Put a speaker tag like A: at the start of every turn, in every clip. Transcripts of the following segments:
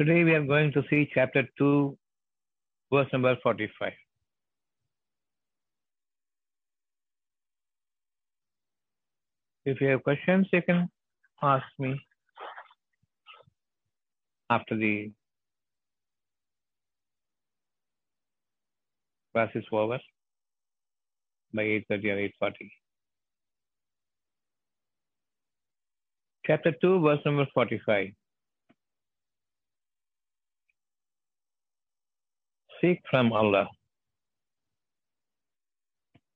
A: Today we are going to see chapter 2, verse number 45. If you have questions, you can ask me after the class is over by 8.30 or 8.40. Chapter 2, verse number 45. Seek from Allah,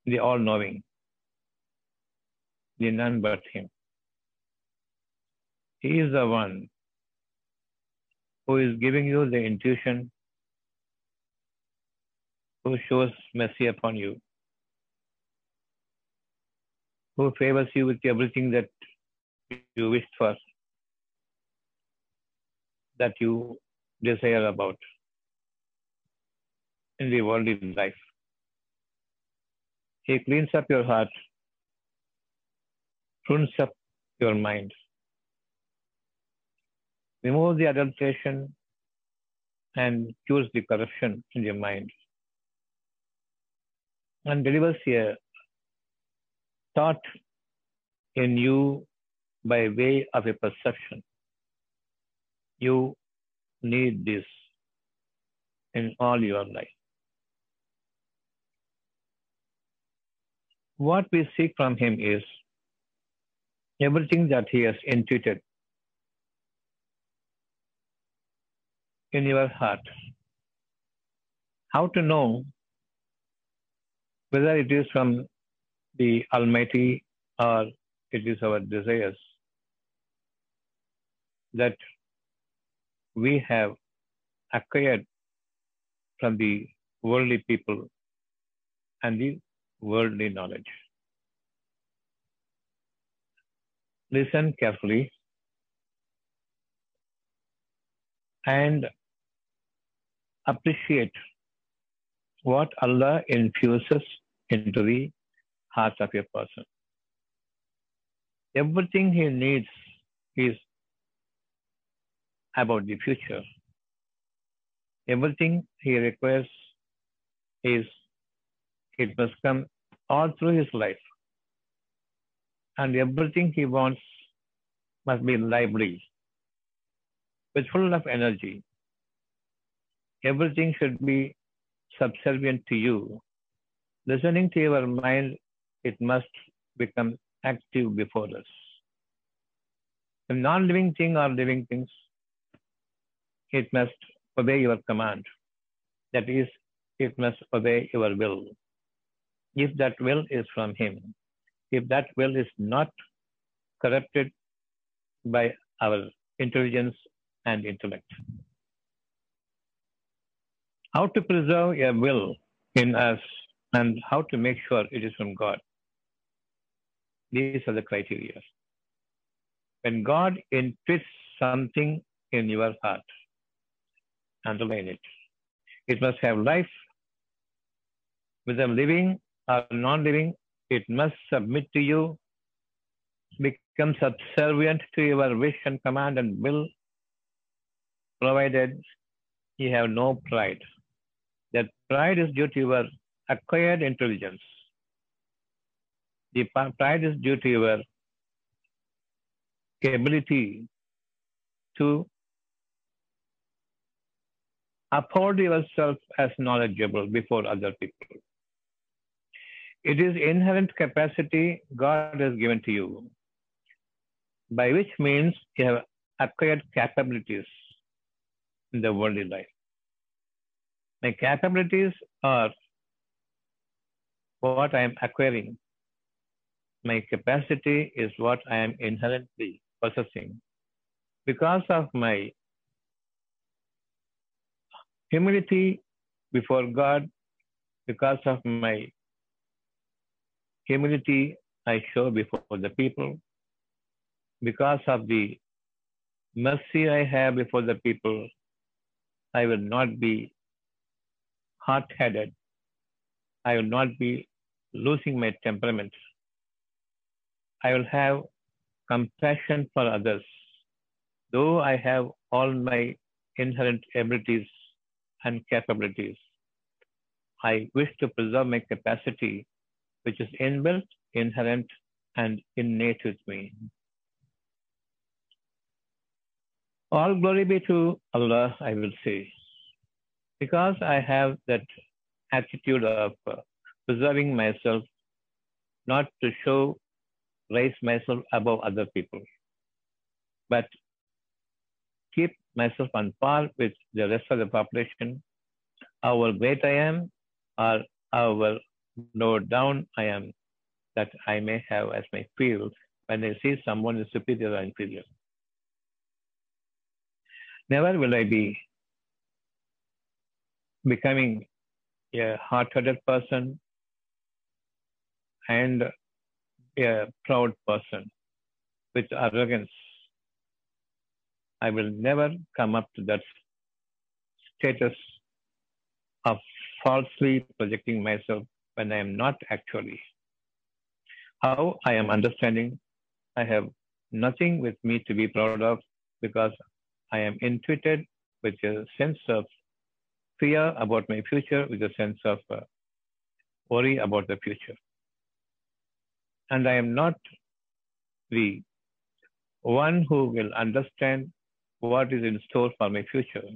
A: the all-knowing, the none but Him. He is the one who is giving you the intuition, who shows mercy upon you, who favors you with everything that you wished for, that you desire about in the worldly life. He cleans up your heart, prunes up your mind, removes the adulteration and cures the corruption in your mind, and delivers a thought in you by way of a perception. You need this in all your life. What we seek from Him is everything that He has intuited in your heart. How to know whether it is from the Almighty or it is our desires that we have acquired from the worldly people and the worldly knowledge. Listen carefully and appreciate what Allah infuses into the heart of a person. Everything he needs is about the future. Everything he requires is it must come all through his life. And everything he wants must be lively, with full of energy. Everything should be subservient to you. Listening to your mind, it must become active before us. A non-living thing or living things, it must obey your command. That is, it must obey your will. If that will is from Him, if that will is not corrupted by our intelligence and intellect. How to preserve a will in us and how to make sure it is from God. These are the criteria. When God intuits something in your heart, underline it. It must have life. Whether living or non-living, it must submit to you, become subservient to your wish and command and will, provided you have no pride. That pride is due to your acquired intelligence. The pride is due to your ability to uphold yourself as knowledgeable before other people. It is inherent capacity God has given to you, by which means you have acquired capabilities in the worldly life. My capabilities are what I am acquiring. My capacity is what I am inherently possessing because of my humility before God, because of my humility I show before the people, because of the mercy I have before the people, I will not be hot headed. I will not be losing my temperament. I will have compassion for others. Though I have all my inherent abilities and capabilities. I wish to preserve my capacity, which is inbuilt, inherent, and innate with me. All glory be to Allah, I will say, because I have that attitude of preserving myself, not to show, raise myself above other people, but keep myself on par with the rest of the population. How great I am, or how low down I am, that I may have as my feel when I see someone is superior or inferior. Never will I be becoming a hard-headed person and a proud person with arrogance. I will never come up to that status of falsely projecting myself when I am not actually. How I am understanding, I have nothing with me to be proud of because I am intuited with a sense of fear about my future, with a sense of uh, worry about the future. And I am not the one who will understand what is in store for my future.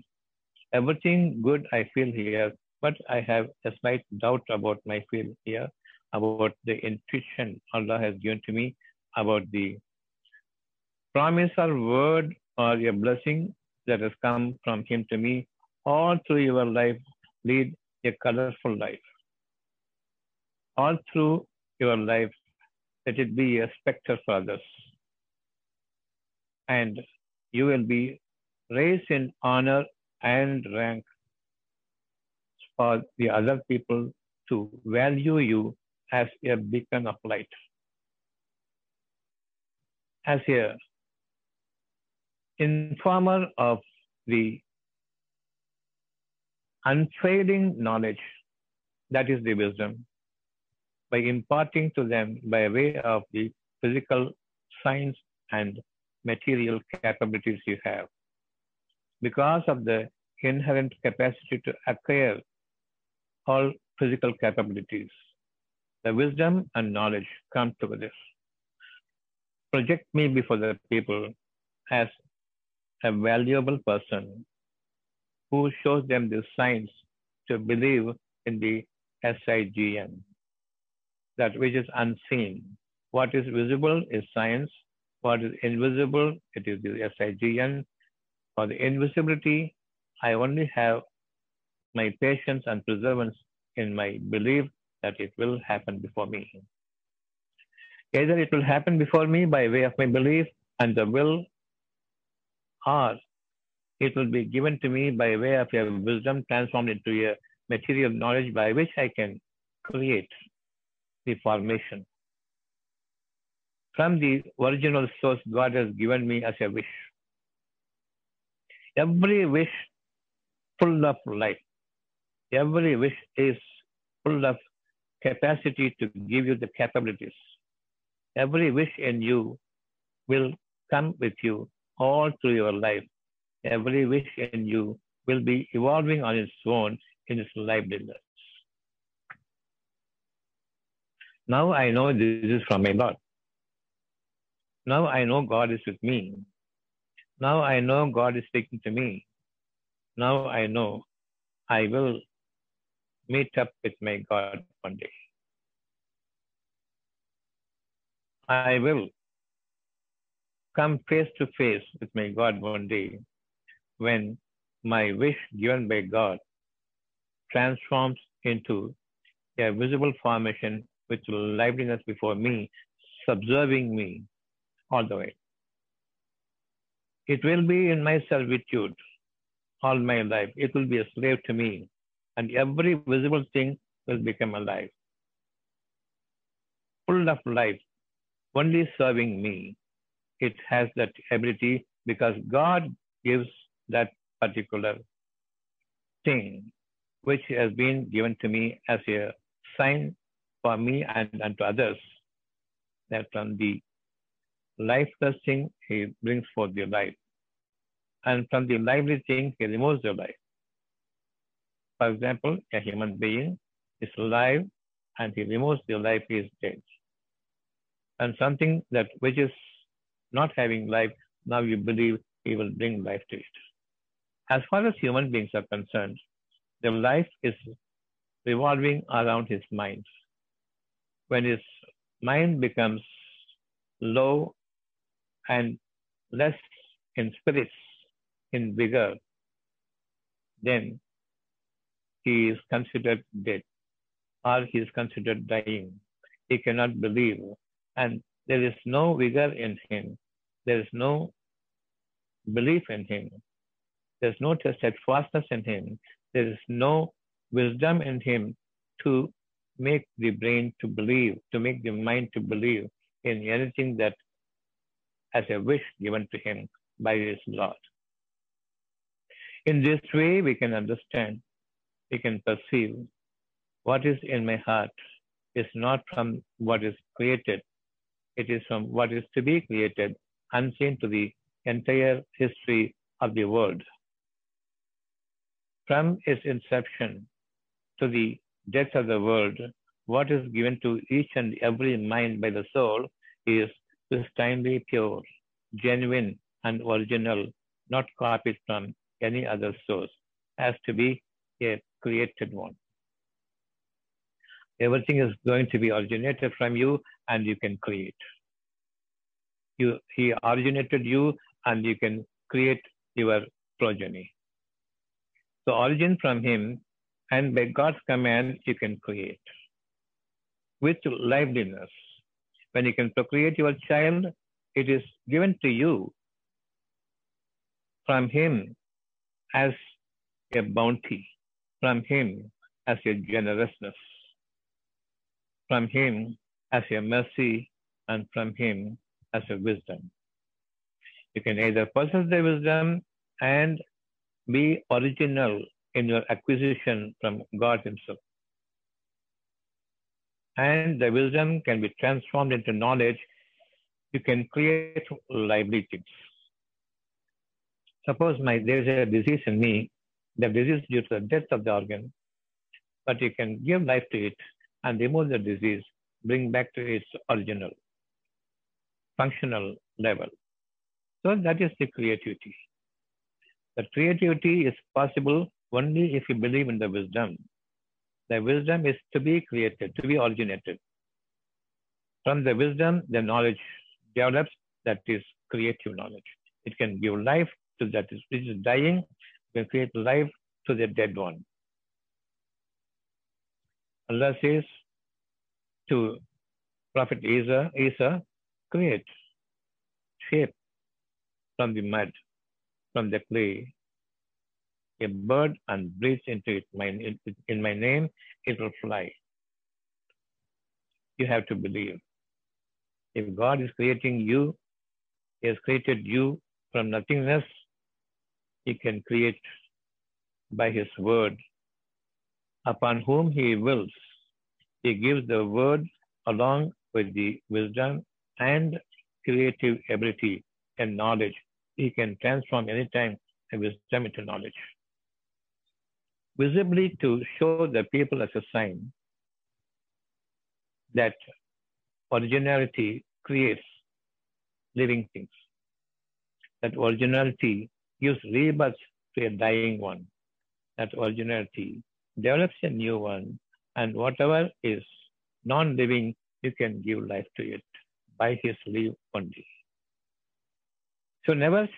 A: Everything good I feel here, but I have a slight doubt about my feel here, about the intuition Allah has given to me, about the promise or word or a blessing that has come from Him to me. All through your life, lead a colorful life. All through your life, let it be a specter for others. And you will be raised in honor and rank for the other people to value you as a beacon of light. As a informer of the unfailing knowledge that is the wisdom by imparting to them by way of the physical science and material capabilities you have. Because of the inherent capacity to acquire all physical capabilities, the wisdom and knowledge come together. Project me before the people as a valuable person who shows them the signs to believe in the SIGN, that which is unseen. What is visible is science. What is invisible, it is the SIGN. For the invisibility, I only have my patience and perseverance in my belief that it will happen before me. Either it will happen before me by way of my belief and the will, or it will be given to me by way of a wisdom transformed into a material knowledge by which I can create the formation. From the original source God has given me as a wish. Every wish full of life. Every wish is full of capacity to give you the capabilities. Every wish in you will come with you all through your life. Every wish in you will be evolving on its own in its liveliness. Now I know this is from my Lord. Now I know God is with me. Now I know God is speaking to me. Now I know I will meet up with my God one day. I will come face to face with my God one day when my wish given by God transforms into a visible formation with liveliness before me, subserving me all the way. It will be in my servitude all my life. It will be a slave to me, and every visible thing will become alive. Full of life, only serving me. It has that ability because God gives that particular thing which has been given to me as a sign for me and unto others that from the lifeless thing he brings forth the life. and from the lively thing, he removes the life. For example, a human being is alive and he removes the life, he is dead. And something that which is not having life, now you believe he will bring life to it. As far as human beings are concerned, their life is revolving around his mind. When his mind becomes low and less in spirits, in vigor, then he is considered dead or he is considered dying. He cannot believe and there is no vigor in him. There is no belief in him. There is no steadfastness in him. There is no wisdom in him to make the brain to believe, to make the mind to believe in anything that as a wish given to him by his Lord. In this way, we can understand, we can perceive what is in my heart is not from what is created, it is from what is to be created, unseen to the entire history of the world. From its inception to the death of the world, what is given to each and every mind by the soul is pristinely pure, genuine, and original, not copied from any other source, as to be a created one. Everything is going to be originated from you and you can create. You, he originated you and you can create your progeny. So origin from him and by God's command you can create with liveliness. When you can procreate your child, it is given to you from him as a bounty, from him as your generousness, from him as your mercy, and from him as your wisdom. You can either possess the wisdom and be original in your acquisition from God Himself. And the wisdom can be transformed into knowledge. You can create lively. Suppose my there is a disease in me, the disease due to the death of the organ, but you can give life to it and remove the disease, bring back to its original functional level. So that is the creativity. The creativity is possible only if you believe in the wisdom. The wisdom is to be created, to be originated. From the wisdom, the knowledge develops that is creative knowledge. It can give life to that which is dying, create life to the dead one. Allah says to Prophet Isa, Isa, create, shape from the mud, from the clay, a bird and breathe into it. My, in my name, it will fly. You have to believe. If God is creating you, He has created you from nothingness, He can create by His word. Upon whom He wills, He gives the word along with the wisdom and creative ability and knowledge. He can transform anytime a wisdom into knowledge. Visibly to show the people as a sign that originality creates living things. That originality gives rebirth to a dying one. That originality develops a new one, and whatever is non living, you can give life to it by his leave only. So never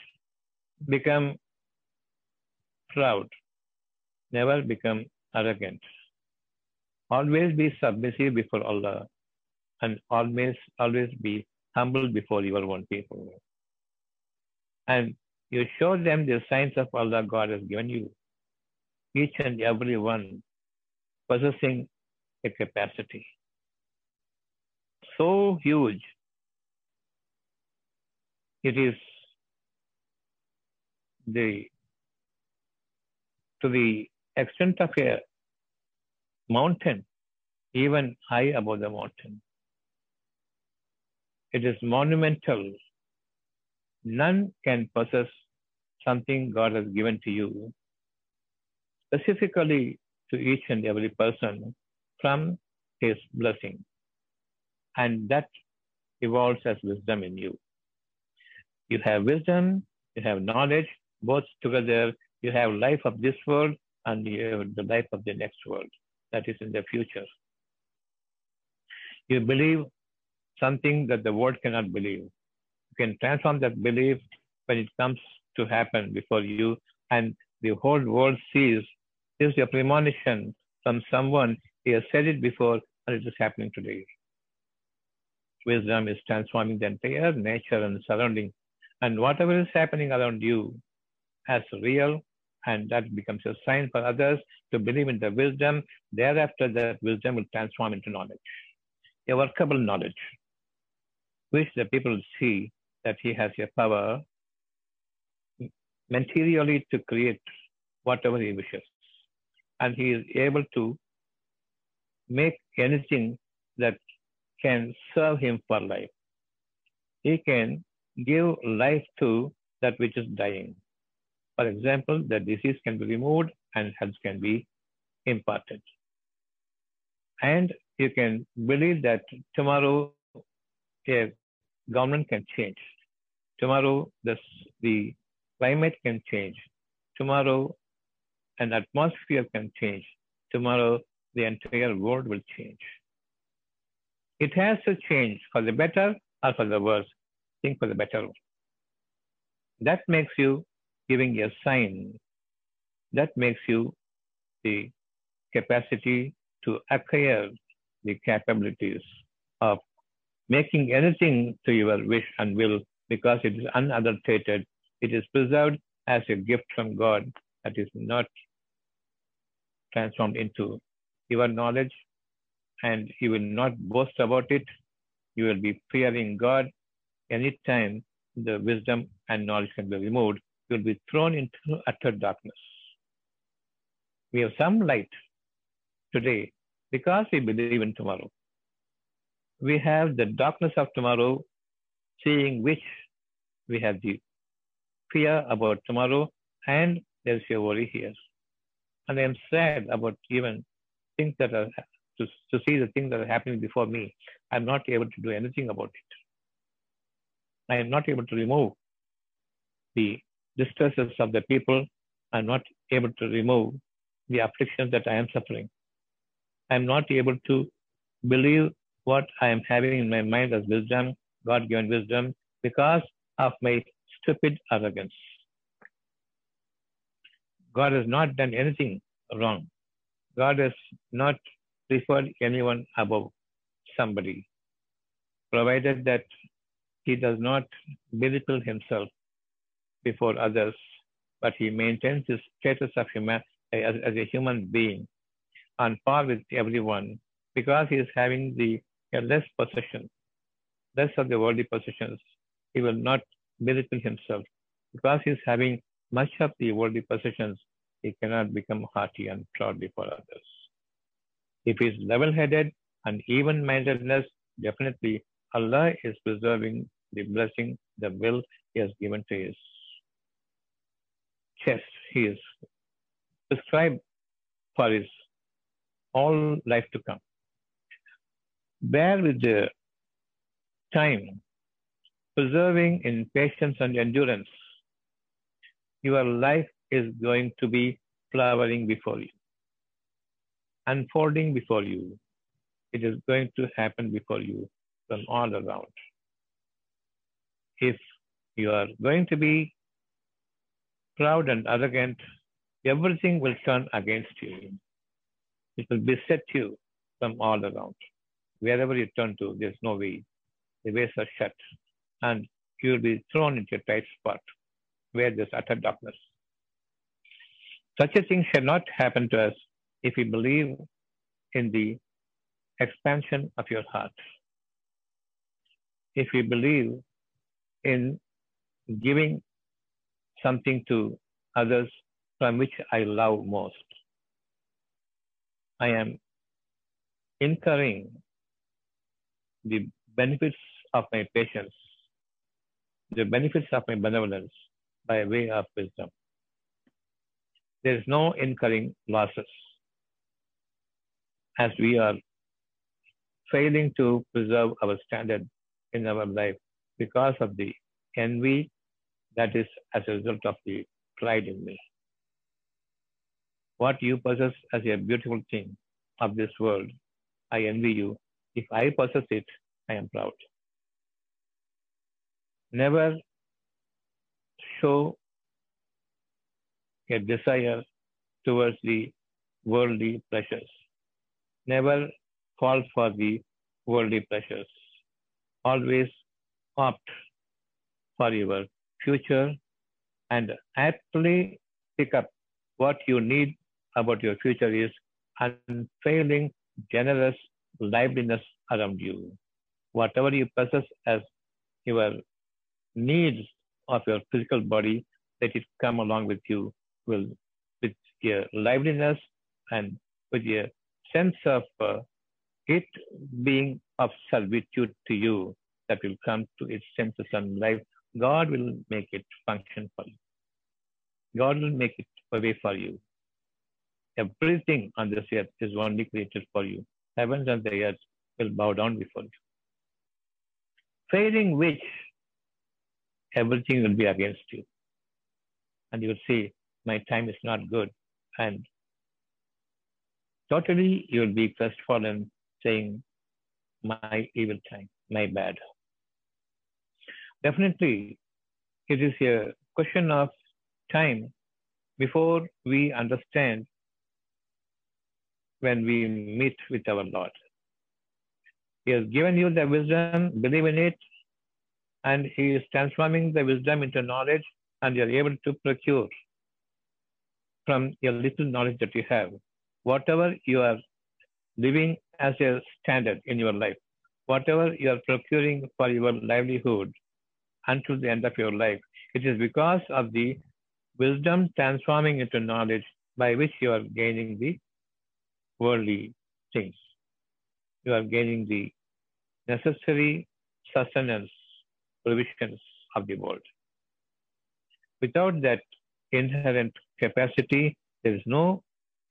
A: become proud, never become arrogant. Always be submissive before Allah and always always be humble before your own people. And you show them the signs of Allah God has given you. Each and every one possessing a capacity so huge. It is the to the extent of a mountain, even high above the mountain. It is monumental. None can possess something God has given to you, specifically to each and every person from His blessing. And that evolves as wisdom in you. You have wisdom, you have knowledge, both together. You have life of this world and you have the life of the next world that is in the future. You believe something that the world cannot believe. You can transform that belief when it comes to happen before you, and the whole world sees this is a premonition from someone. He has said it before, and it is happening today. Wisdom is transforming the entire nature and surrounding, and whatever is happening around you as real, and that becomes a sign for others to believe in the wisdom. Thereafter, that wisdom will transform into knowledge, a workable knowledge, which the people see that he has a power materially to create whatever he wishes. And he is able to make anything that can serve him for life. He can give life to that which is dying. For example, the disease can be removed and health can be imparted. And you can believe that tomorrow a government can change. Tomorrow the, the climate can change. Tomorrow an atmosphere can change. Tomorrow the entire world will change. It has to change for the better or for the worse. Think for the better. That makes you giving a sign. That makes you the capacity to acquire the capabilities of making anything to your wish and will because it is unadulterated. It is preserved as a gift from God that is not transformed into your knowledge and you will not boast about it. You will be fearing God. Anytime the wisdom and knowledge can be removed, you will be thrown into utter darkness. We have some light today because we believe in tomorrow. We have the darkness of tomorrow, seeing which we have the fear about tomorrow, and there's a worry here. And I am sad about even things that are to, to see the things that are happening before me. I'm not able to do anything about it. I am not able to remove the distresses of the people. I'm not able to remove the afflictions that I am suffering. I'm not able to believe what I am having in my mind as wisdom, God given wisdom, because of my stupid arrogance. God has not done anything wrong. God has not preferred anyone above somebody, provided that he does not belittle himself before others, but he maintains his status of human as, as a human being on par with everyone because he is having the a less possession, less of the worldly possessions. He will not belittle himself because he is having much of the worldly possessions. He cannot become haughty and proud before others. If he is level headed and even mindedness, definitely Allah is preserving the blessing, the will he has given to his chest. He is prescribed for his all life to come. Bear with the time, preserving in patience and endurance. Your life is going to be flowering before you, unfolding before you. It is going to happen before you from all around. If you are going to be proud and arrogant, everything will turn against you. It will beset you from all around. Wherever you turn to, there's no way. The ways are shut. And you will be thrown into a tight spot where there's utter darkness. Such a thing shall not happen to us if we believe in the expansion of your heart. If we believe in giving something to others from which I love most. I am incurring the benefits of my patience, the benefits of my benevolence by way of wisdom. There is no incurring losses as we are failing to preserve our standard in our life because of the envy that is as a result of the pride in me. What you possess as a beautiful thing of this world, I envy you. If I possess it, I am proud. Never show a desire towards the worldly pleasures. Never fall for the worldly pleasures. Always opt for your future and aptly pick up what you need about your future is unfailing, generous liveliness around you. Whatever you possess as your needs of your physical body, let it come along with you will with your liveliness and with your sense of uh, it being of servitude to you that will come to its senses and life. God will make it function for you. God will make it a way for you. Everything on this earth is only created for you. Heavens and the earth will bow down before you. Failing which, everything will be against you. And you will say, My time is not good. And totally you will be crestfallen, saying, My evil time, my bad. Definitely, it is a question of time before we understand when we meet with our Lord. He has given you the wisdom, believe in it, and He is transforming the wisdom into knowledge, and you are able to procure from your little knowledge that you have. Whatever you are living as a standard in your life, whatever you are procuring for your livelihood until the end of your life, it is because of the wisdom transforming into knowledge by which you are gaining the worldly things. You are gaining the necessary sustenance, provisions of the world. Without that inherent capacity, there is no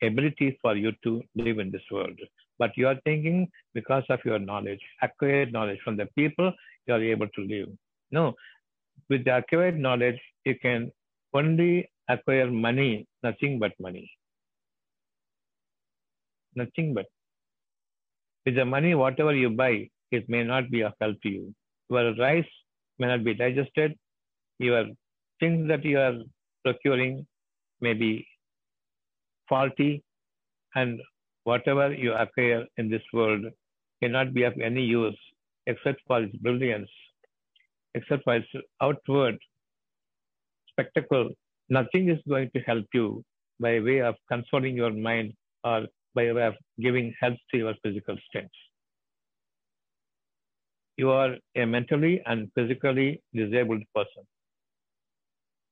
A: ability for you to live in this world. But you are thinking because of your knowledge, acquired knowledge from the people, you are able to live. No, with the acquired knowledge, you can only acquire money, nothing but money. Nothing but. With the money, whatever you buy, it may not be of help to you. Your rice may not be digested. Your things that you are procuring may be faulty. And whatever you acquire in this world cannot be of any use except for its brilliance, except for its outward spectacle. Nothing is going to help you by way of consoling your mind or by way of giving health to your physical strength. You are a mentally and physically disabled person.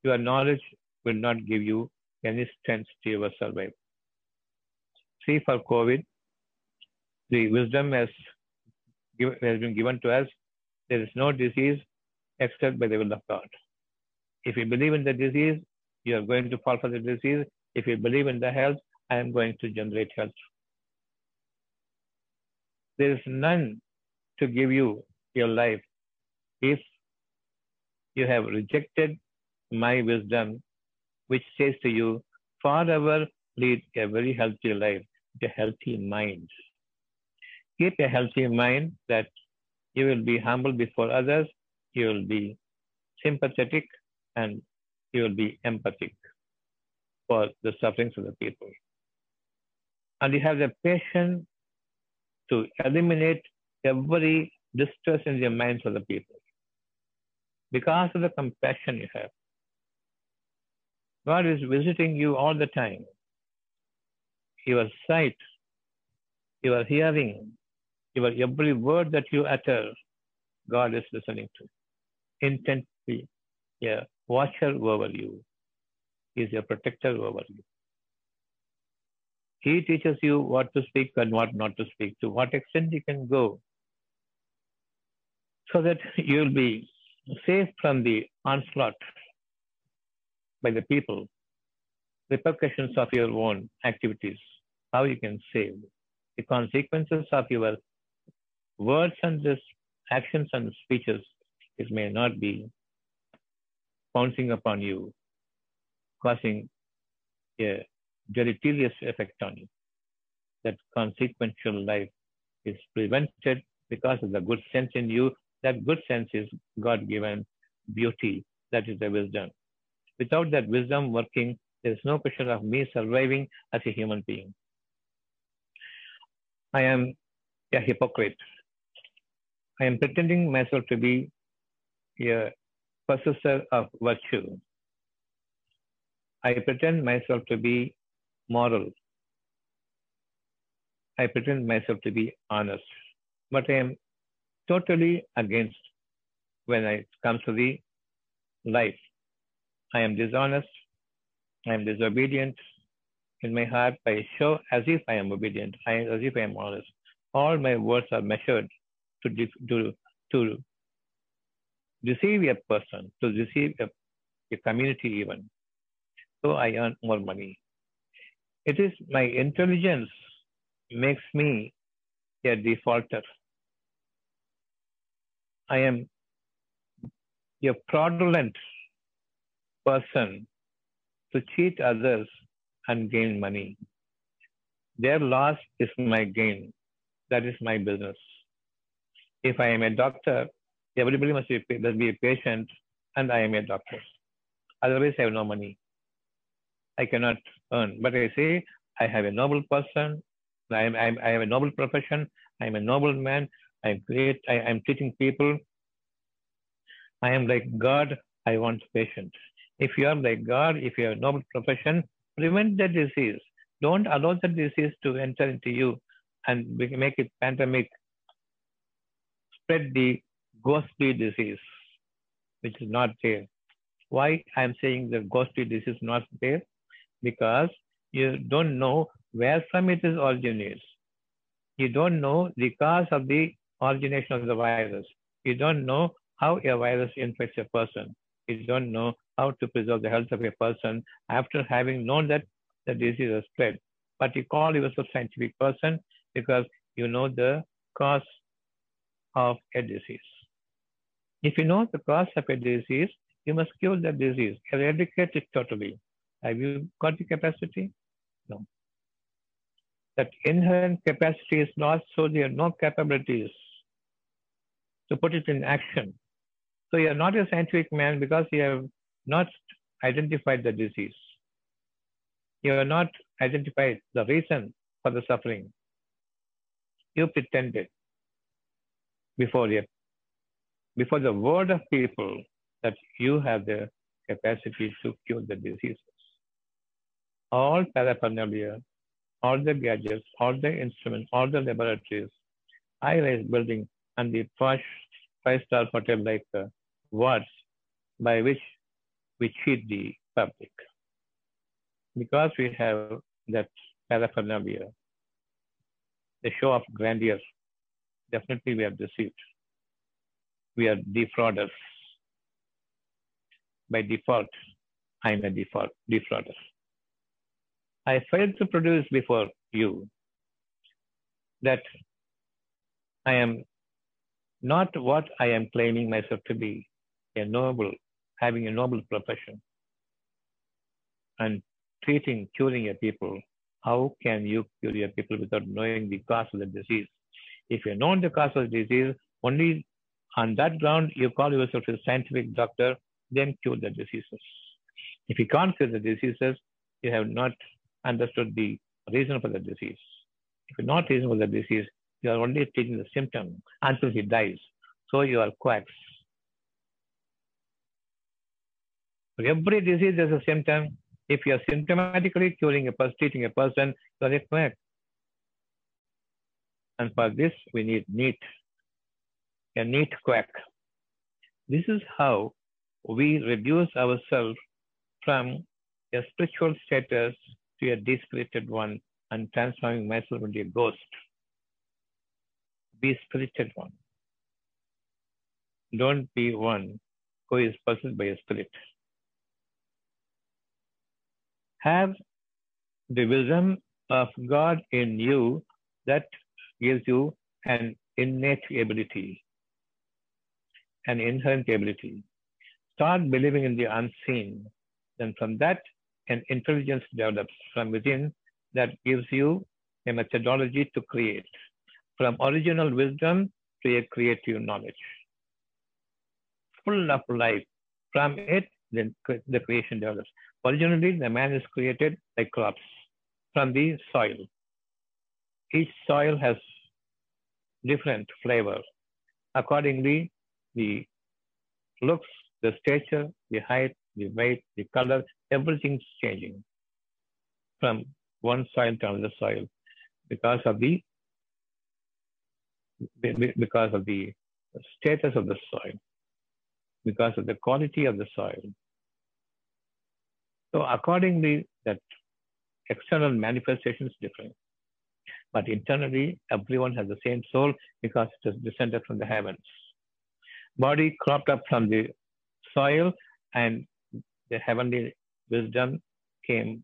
A: Your knowledge will not give you any strength to your survival. See, for COVID, the wisdom has, has been given to us. There is no disease except by the will of God. If you believe in the disease, you are going to fall for the disease. If you believe in the health, I am going to generate health. There is none to give you your life if you have rejected my wisdom, which says to you, forever lead a very healthy life, a healthy mind. Keep a healthy mind that you will be humble before others, you will be sympathetic, and you will be empathic for the sufferings of the people. And you have the patience to eliminate every distress in the minds of the people. Because of the compassion you have. God is visiting you all the time. Your sight, your hearing, your every word that you utter, God is listening to. Intently, yeah, watcher over you. Is a protector over you. He teaches you what to speak and what not to speak, to what extent you can go, so that you will be safe from the onslaught by the people, repercussions of your own activities, how you can save, the consequences of your words and this actions and speeches, it may not be pouncing upon you, causing a deleterious effect on you. That consequential life is prevented because of the good sense in you. That good sense is God given beauty. That is the wisdom. Without that wisdom working, there is no question of me surviving as a human being. I am a hypocrite. I am pretending myself to be a possessor of virtue. I pretend myself to be moral. I pretend myself to be honest. But I am totally against when it comes to the life. I am dishonest. I am disobedient. In my heart, I show as if I am obedient, I, as if I am honest. All my words are measured to, to, to deceive a person, to deceive a, a community even. So I earn more money. It is my intelligence makes me a defaulter. I am a fraudulent person to cheat others and gain money. Their loss is my gain. That is my business. If I am a doctor, everybody must be, must be a patient, and I am a doctor. Otherwise, I have no money. I cannot earn. But I say, I have a noble person. I, am, I, am, I have a noble profession. I am a noble man. I am great. I am treating people. I am like God. I want patient. If you are like God, if you have a noble profession, prevent the disease. Don't allow the disease to enter into you and make it pandemic. Spread the ghostly disease, which is not there. Why I am saying the ghostly disease is not there? Because you don't know where from it is originates. You don't know the cause of the origination of the virus. You don't know how a virus infects a person. You don't know how to preserve the health of a person after having known that the disease has spread. But you call yourself a scientific person because you know the cause of a disease. If you know the cause of a disease, you must cure the disease, eradicate it totally. Have you got the capacity? No. That inherent capacity is lost, so there are no capabilities to put it in action. So you are not a scientific man because you have not identified the disease. You have not identified the reason for the suffering. You pretended before you, before the world of people that you have the capacity to cure the diseases. All paraphernalia, all the gadgets, all the instruments, all the laboratories, high-rise building, and the posh five-star hotel like uh, words by which we cheat the public. Because we have that paraphernalia, the show of grandeur, definitely we are deceived. We are defrauders. By default, I am a default defrauder. I failed to produce before you that I am not what I am claiming myself to be, a noble, having a noble profession, and treating, curing a people. How can you cure a people without knowing the cause of the disease? If you know the cause of the disease, only on that ground you call yourself a scientific doctor, then cure the diseases. If you can't cure the diseases, you have not understood the reason for the disease. If you're not reason for the disease, you are only treating the symptom until he dies. So you are quacks. For every disease, there's a symptom. If you are symptomatically curing a person, treating a person, you are a quack. And for this, we need NEET, a NEET quack. This is how we reduce ourselves from a spiritual status to a dispirited one and transforming myself into a ghost. Be spirited one. Don't be one who is possessed by a spirit. Have the wisdom of God in you that gives you an innate ability, an inherent ability. Start believing in the unseen. Then from that, an intelligence develops from within that gives you a methodology to create. From original wisdom to a creative knowledge. Full of life. From it, then the creation develops. Originally, the man is created like crops from the soil. Each soil has different flavor. Accordingly, the looks, the stature, the height, the weight, the color, everything's changing from one soil to another soil because of the because of the status of the soil, because of the quality of the soil. So accordingly, that external manifestation is different. But internally, everyone has the same soul because it is descended from the heavens. Body cropped up from the soil, and the heavenly wisdom came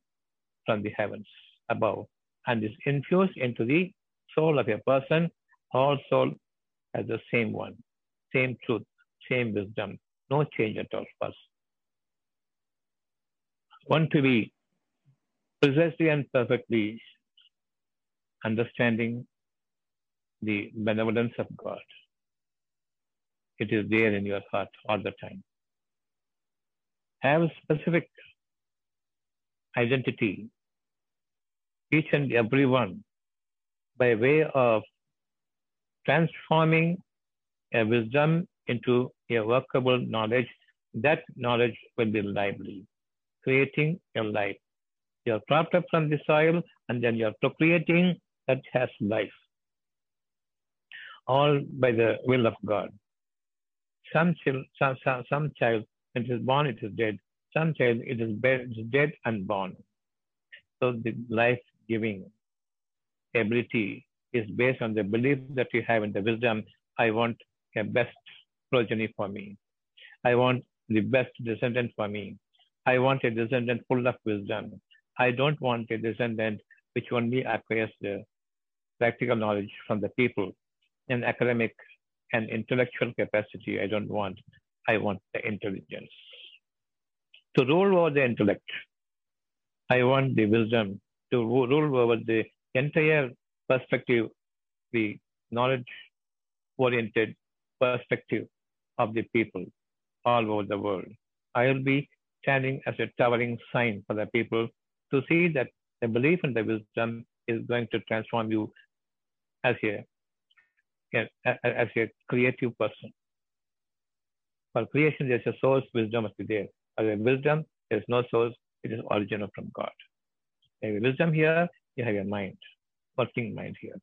A: from the heavens above and is infused into the soul of a person. All soul has the same one, same truth, same wisdom, no change at all. First. Want to be precisely and perfectly understanding the benevolence of God. It is there in your heart all the time. Have specific identity, each and every one, by way of transforming a wisdom into a workable knowledge. That knowledge will be lively, creating a life you're cropped up from the soil and then you're procreating that has life. All by the will of God. Some, child, some, some, some child, when it is born, it is dead. Some child, it is dead and born. So the life giving ability is based on the belief that you have in the wisdom. I want a best progeny for me. I want the best descendant for me. I want a descendant full of wisdom. I don't want a descendant which only acquires the practical knowledge from the people and academic and intellectual capacity. I don't want. I want the intelligence. To rule over the intellect, I want the wisdom to rule over the entire perspective, the knowledge oriented perspective of the people all over the world. I will be standing as a towering sign for the people to see that the belief in the wisdom is going to transform you as a as a creative person. For creation, there's a source, wisdom must be there. A wisdom, there's no source, it is original from God. You have wisdom here, you have your mind, working mind here.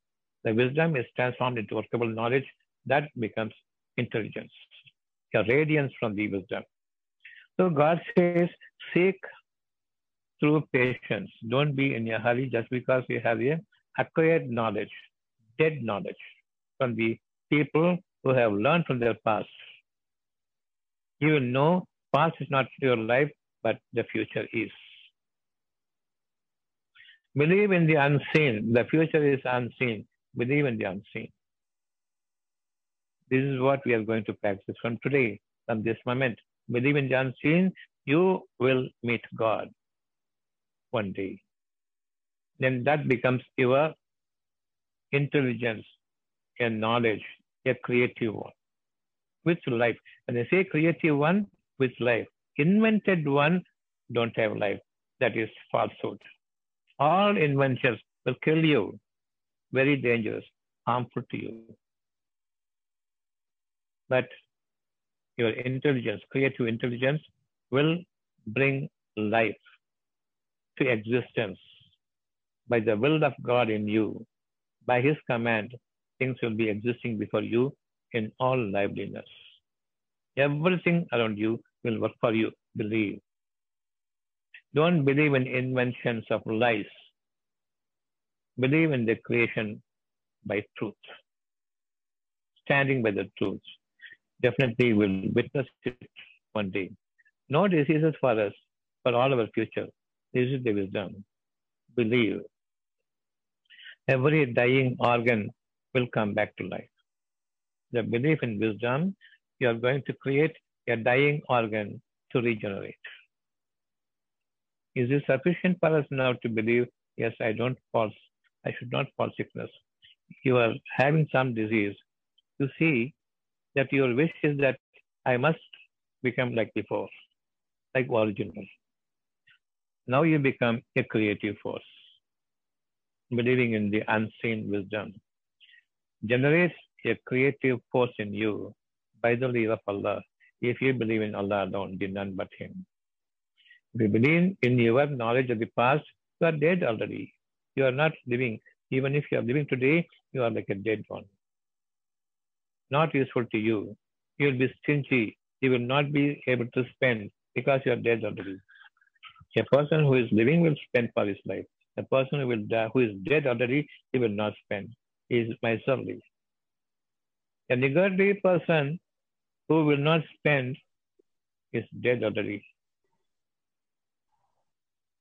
A: The wisdom is transformed into workable knowledge that becomes intelligence, a radiance from the wisdom. So God says, seek through patience. Don't be in a hurry just because you have a acquired knowledge, dead knowledge from the people who have learned from their past. You will know past is not your life, but the future is. Believe in the unseen. The future is unseen. Believe in the unseen. This is what we are going to practice from today, from this moment. Believe in the unseen. You will meet God one day. Then that becomes your intelligence, a knowledge, a creative one. Which life. When I say creative one, with life. Invented one don't have life. That is falsehood. All inventions will kill you. Very dangerous, harmful to you. But your intelligence, creative intelligence, will bring life to existence by the will of God in you. By His command, things will be existing before you in all liveliness. Everything around you will work for you. Believe. Don't believe in inventions of lies. Believe in the creation by truth. Standing by the truth. Definitely will witness it one day. No diseases for us, for all our future This is the wisdom. Believe. Every dying organ will come back to life. The belief in wisdom, you are going to create a dying organ to regenerate. Is it sufficient for us now to believe, yes, I don't fall, I should not fall sickness? You are having some disease. You see that your wish is that I must become like before, like original. Now you become a creative force, believing in the unseen wisdom. Generates a creative force in you by the leave of Allah. If you believe in Allah alone, did none but Him. If you believe in your knowledge of the past, you are dead already. You are not living. Even if you are living today, you are like a dead one. Not useful to you. You will be stingy. You will not be able to spend because you are dead already. A person who is living will spend for his life. A person who will die, who is dead already, he will not spend. He is miserly. A niggardly person who will not spend his dead already.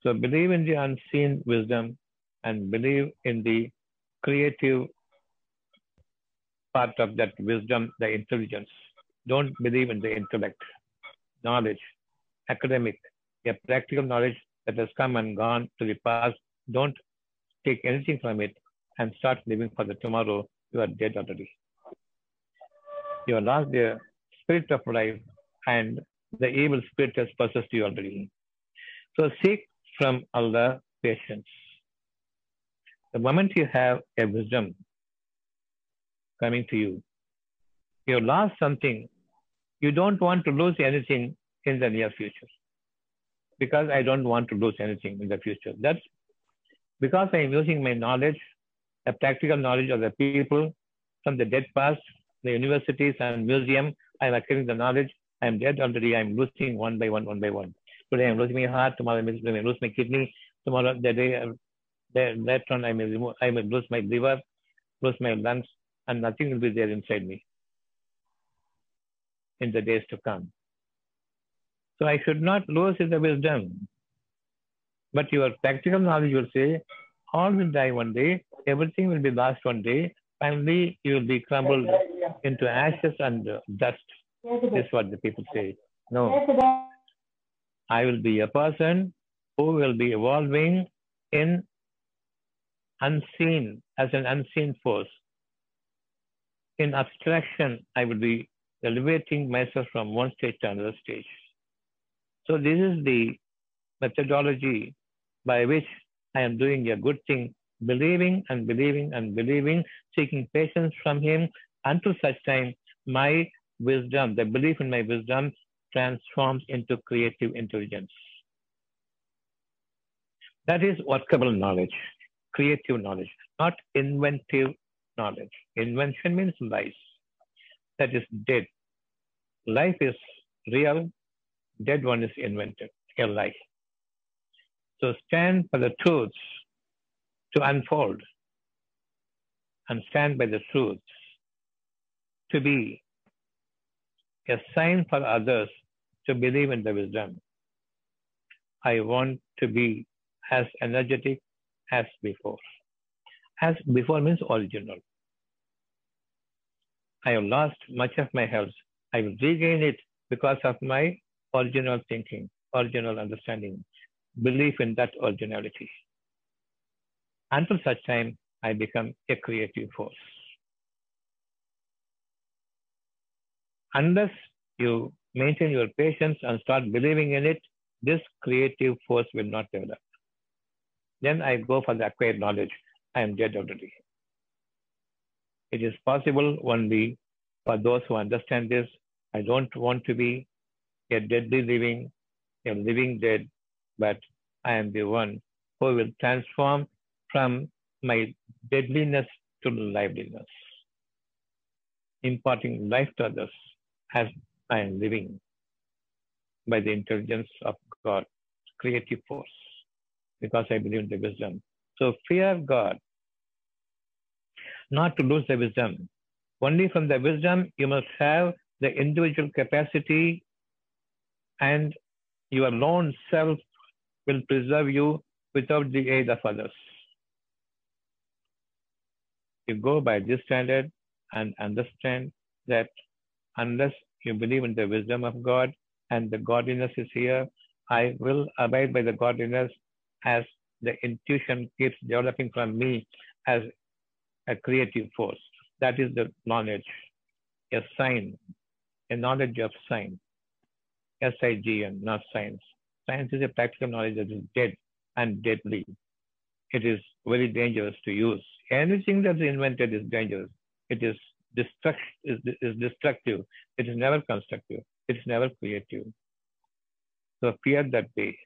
A: So believe in the unseen wisdom and believe in the creative part of that wisdom, the intelligence. Don't believe in the intellect, knowledge, academic, a practical knowledge that has come and gone to the past. Don't take anything from it and start living for the tomorrow. You are dead already. You are lost the spirit of life and the evil spirit has possessed you already. So seek from Allah patience. The moment you have a wisdom coming to you, you lost something. You don't want to lose anything in the near future because I don't want to lose anything in the future. That's because I am using my knowledge, the practical knowledge of the people from the dead past, the universities and museum. I am acquiring the knowledge. I am dead already. I am losing one by one, one by one. Today I am losing my heart. Tomorrow I may lose my kidney. Tomorrow, the day, later on, I may remove, I may lose my liver, lose my lungs, and nothing will be there inside me in the days to come. So I should not lose the wisdom. But your practical knowledge will say, all will die one day, everything will be lost one day, finally you will be crumbled into ashes and uh, dust. This is what the people say. No. I will be a person who will be evolving in unseen, as an unseen force. In abstraction, I will be elevating myself from one stage to another stage. So this is the methodology by which I am doing a good thing, believing and believing and believing, seeking patience from Him until such time my wisdom, the belief in my wisdom, transforms into creative intelligence. That is workable knowledge, creative knowledge, not inventive knowledge. Invention means lies. That is dead. Life is real, dead one is invented, a lie. So stand for the truths to unfold and stand by the truths to be a sign for others to believe in the wisdom. I want to be as energetic as before. As before means original. I have lost much of my health. I will regain it because of my original thinking, original understanding, belief in that originality. Until such time, I become a creative force. Unless you maintain your patience and start believing in it, this creative force will not develop. Then I go for the acquired knowledge. I am dead already. It is possible only for those who understand this. I don't want to be a deadly living, a living dead, but I am the one who will transform from my deadliness to liveliness, imparting life to others as I am living by the intelligence of God, creative force, because I believe in the wisdom. So fear God, not to lose the wisdom. Only from the wisdom you must have the individual capacity and your lone self will preserve you without the aid of others. You go by this standard and understand that unless you believe in the wisdom of God and the godliness is here, I will abide by the godliness as the intuition keeps developing from me as a creative force. That is the knowledge, a sign, a knowledge of sign. S-I-G-N, not science. Science is a practical knowledge that is dead and deadly. It is very dangerous to use. Anything that's invented is dangerous. It is, destruct, is, is destructive. It is never constructive. It is never creative. So fear that day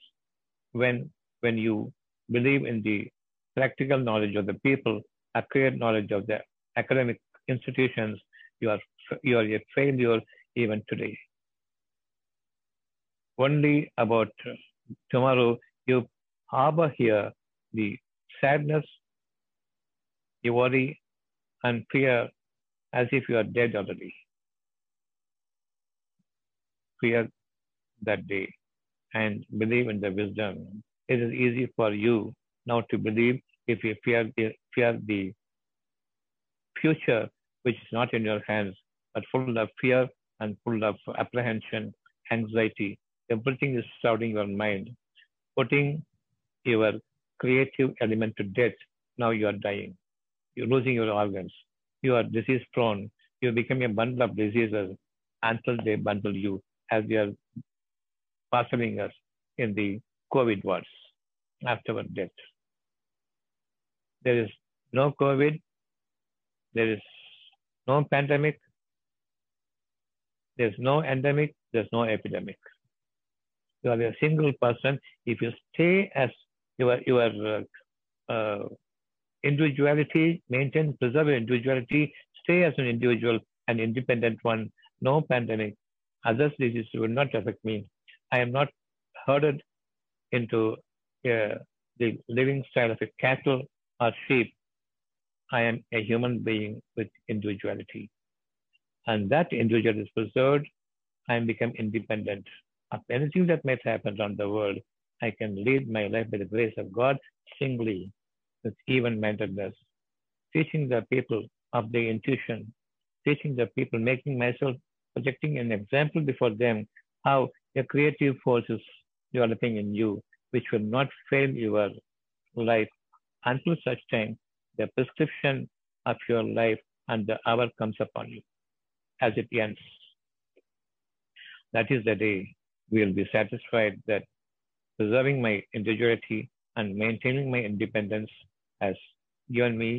A: when, when you believe in the practical knowledge of the people, accurate knowledge of the academic institutions, you are, you are a failure even today. Only about tomorrow, you harbor here the sadness, you worry, and fear as if you are dead already. Fear that day and believe in the wisdom. It is easy for you now to believe if you fear the, fear the future, which is not in your hands, but full of fear and full of apprehension, anxiety. Everything is shrouding your mind, putting your creative element to death. Now you are dying. You're losing your organs. You are disease prone. You become a bundle of diseases until they bundle you as they are parceling us in the COVID wards after our death. There is no COVID. There is no pandemic. There's no endemic. There's no epidemic. You are a single person. If you stay as your your uh, uh, individuality, maintain, preserve your individuality, stay as an individual, an independent one. No pandemic. Others' diseases will not affect me. I am not herded into uh, the living style of a cattle or sheep. I am a human being with individuality. And that individual is preserved. I am become independent of anything that might happen around the world. I can lead my life by the grace of God singly with even mindedness, teaching the people of the intuition, teaching the people, making myself, projecting an example before them how a creative force is developing in you, which will not fail your life until such time the prescription of your life and the hour comes upon you as it ends. That is the day we will be satisfied that preserving my individuality and maintaining my independence has given me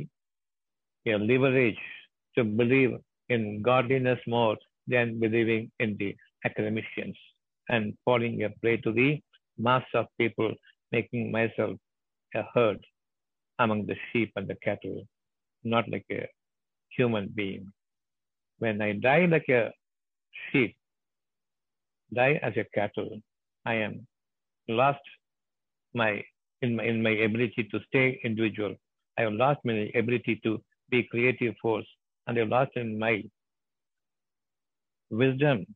A: a leverage to believe in godliness more than believing in the academicians and falling a prey to the mass of people, making myself a herd among the sheep and the cattle, not like a human being. When I die like a sheep, die as a cattle, I am lost my in my in my ability to stay individual. I have lost my ability to be creative force, and I have lost in my wisdom,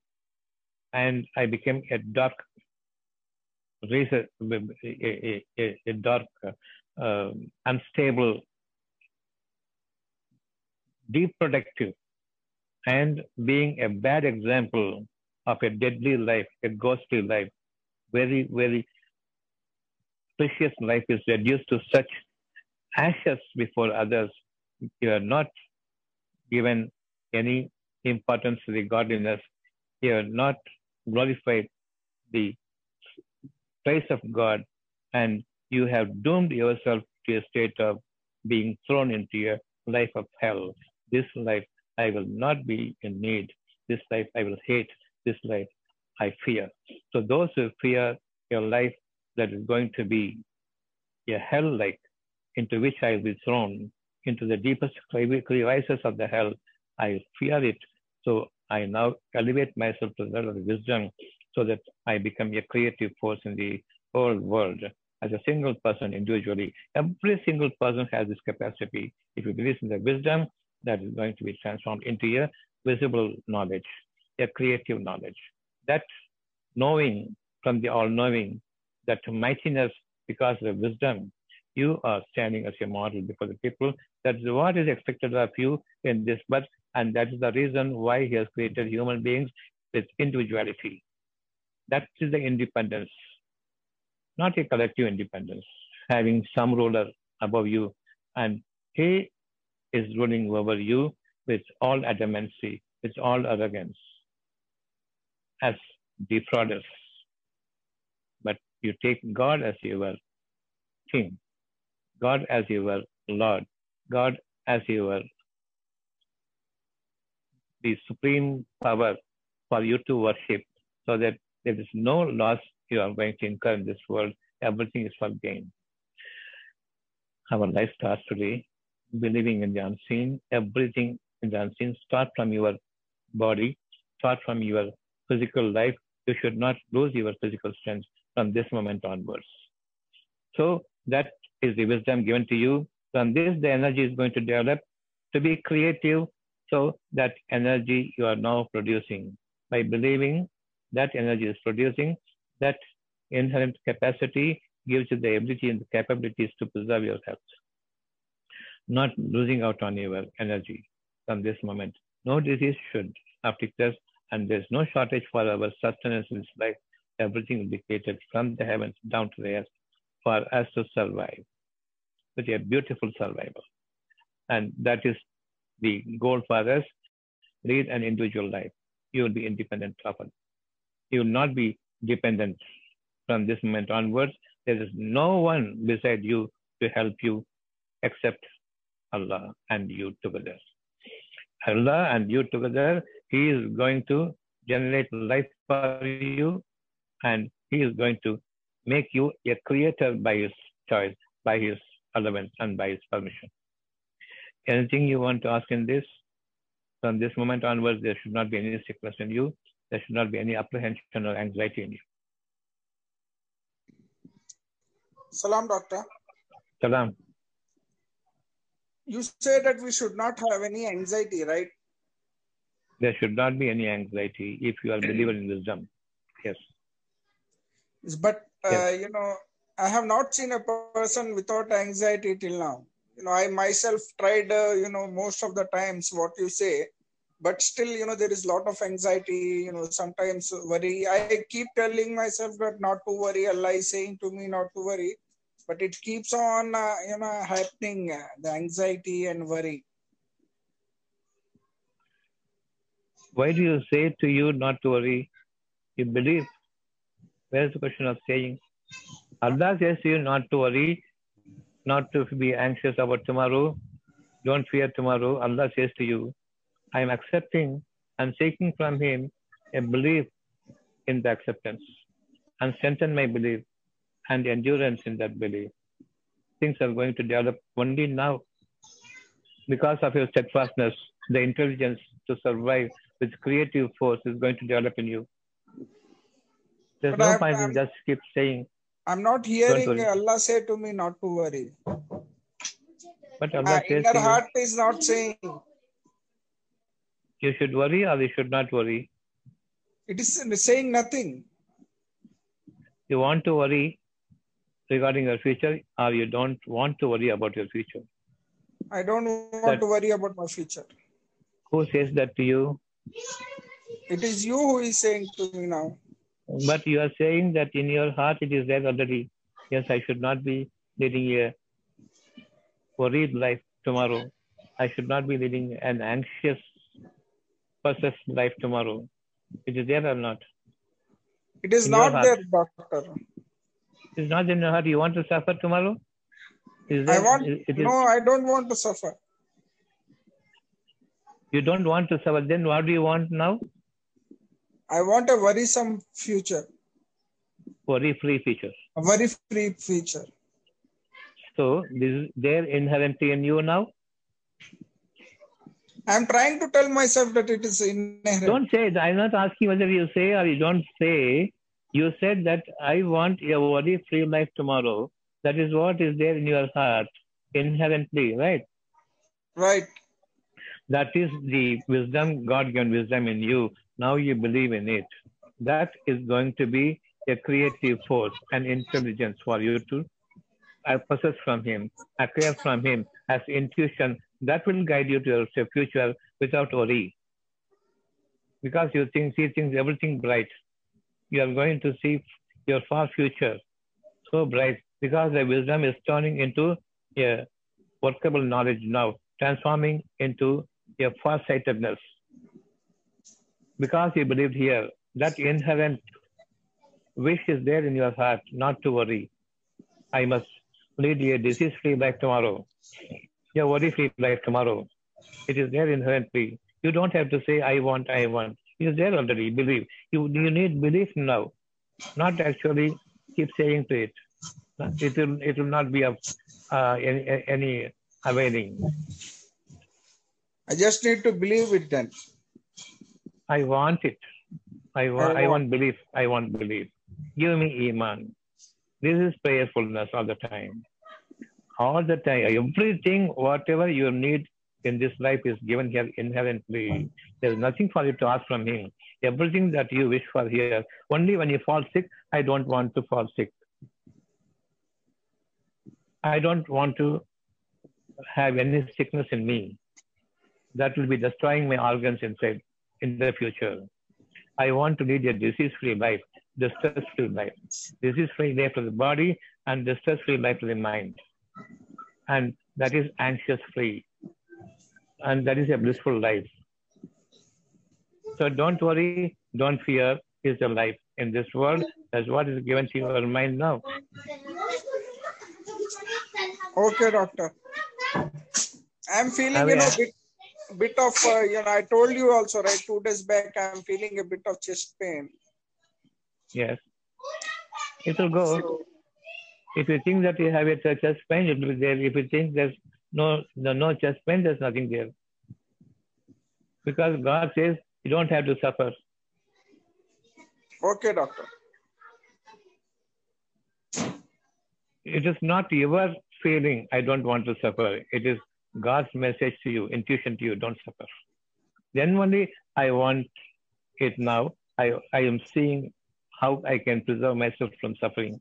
A: and I became a dark razor, a, a, a dark, uh, unstable, deproductive, and being a bad example of a deadly life, a ghostly life, very, very precious life is reduced to such ashes before others. You are not given any importance to the godliness. You are not glorified the praise of God, and you have doomed yourself to a state of being thrown into a life of hell. This life I will not be in need. This life I will hate. This life I fear. So those who fear your life that is going to be a hell like into which I will be thrown into the deepest crevices of the hell. I fear it. So I now elevate myself to the level of wisdom so that I become a creative force in the whole world as a single person individually. Every single person has this capacity. If you believe in the wisdom, that is going to be transformed into a visible knowledge, a creative knowledge. That knowing from the all knowing, that mightiness because of wisdom. You are standing as a model before the people. That's what is expected of you in this birth, and that is the reason why He has created human beings with individuality. That is the independence, not a collective independence, having some ruler above you, and He is ruling over you with all adamancy, with all arrogance, as defrauders. You take God as your king, God as your Lord, God as your the supreme power for you to worship, so that there is no loss you are going to incur in this world. Everything is for gain. Our life starts today, believing in the unseen. Everything in the unseen. Start from your body, start from your physical life. You should not lose your physical strength from this moment onwards. So that is the wisdom given to you. From this, the energy is going to develop to be creative. So that energy you are now producing by believing that energy is producing, that inherent capacity gives you the ability and the capabilities to preserve your health. Not losing out on your energy from this moment. No disease should afflict us, and there's no shortage for our sustenance in this life. Everything will be created from the heavens down to the earth for us to survive with a beautiful survival. And that is the goal for us. Lead an individual life. You will be independent of. You will not be dependent from this moment onwards. There is no one beside you to help you except Allah and you together. Allah and you together, He is going to generate life for you and He is going to make you a creator by His choice, by His allowance, and by His permission. Anything you want to ask in this? From this moment onwards, there should not be any sickness in you. There should not be any apprehension or anxiety in you.
B: Salam, doctor.
A: Salam.
B: You say that we should not have any anxiety, right?
A: There should not be any anxiety if you are a believer in wisdom. Yes.
B: But uh, you know, I have not seen a person without anxiety till now. You know, I myself tried. Uh, you know, most of the times what you say, but still, you know, there is a lot of anxiety. You know, sometimes worry. I keep telling myself that not to worry. Allah is saying to me not to worry, but it keeps on, uh, you know, happening. Uh, the anxiety and worry.
A: Why do you say to you not to worry? You believe. Where is the question of saying? Allah says to you not to worry, not to be anxious about tomorrow. Don't fear tomorrow. Allah says to you, I am accepting and taking from Him a belief in the acceptance and strengthen my belief and endurance in that belief. Things are going to develop only now because of your steadfastness, the intelligence to survive with creative force is going to develop in you. There's
B: But
A: no
B: I'm-
A: point in
B: I'm-
A: just keep saying,
B: I'm not hearing. Allah say to me not to worry.
A: but
B: My
A: Allah says
B: inner
A: to you,
B: heart is not saying.
A: you should worry or you should not worry.
B: It is saying nothing.
A: You want to worry regarding your future or you don't want to worry about your future.
B: I don't want
A: That-
B: to worry about my future.
A: Who says that to you?
B: It is you who is saying to me now.
A: But you are saying that in your heart it is there already. Yes, I should not be leading a worried life tomorrow. I should not be leading an anxious, possessed life tomorrow. It is there or not?
B: It is
A: In
B: not there, doctor.
A: It is not in your heart. You want to suffer tomorrow? Is
B: I want
A: it- it is,
B: no, I don't want to suffer.
A: You don't want to suffer. Then what do you want now?
B: I want a worrisome future,
A: Worry-free future.
B: a worry free future.
A: So this is there inherently in you now.
B: I'm trying to tell myself that it is inherent.
A: Don't say it. I'm not asking whether you say or you don't say. You said that I want a worry-free life tomorrow. That is what is there in your heart inherently, right?
B: Right.
A: That is the wisdom, God-given wisdom in you. Now you believe in it. That is going to be a creative force and intelligence for you to possess from Him, acquire from Him as intuition that will guide you to your future without worry. Because you think, see things, everything bright. You are going to see your far future so bright because the wisdom is turning into a workable knowledge now, transforming into a far-sightedness. Because you believed here, that inherent wish is there in your heart not to worry. I must lead a disease-free life tomorrow, a worry-free life tomorrow. It is there inherently. You don't have to say, I want, I want. It is there already, believe. You, you need belief now, not actually keep saying to it. It will, it will not be of uh, any, any availing.
B: I just need to believe it then.
A: I want it. I want, I want belief. I want belief. Give me Iman. This is prayerfulness all the time. All the time. Everything, whatever you need in this life is given here inherently. There's nothing for you to ask from Him. Everything that you wish for here. Only when you fall sick, I don't want to fall sick. I don't want to have any sickness in me. That will be destroying my organs inside in the future. I want to lead a disease-free life, distress-free life, disease-free life for the body and distress-free life for the mind. And that is anxious-free. And that is a blissful life. So don't worry, don't fear, is the life in this world. That's what is given to your mind now.
B: Okay, doctor. I'm feeling, you know, bit, bit of, uh, you know, I told you also, right, two days back, I'm feeling a bit of chest pain.
A: Yes. It will go. If you think that you have a chest pain, it will be there. If you think there's no, no, no chest pain, there's nothing there. Because God says you don't have to suffer.
B: Okay, doctor.
A: It is not your feeling, I don't want to suffer. It is God's message to you, intuition to you, don't suffer. Then only I want it now. I, I am seeing how I can preserve myself from suffering.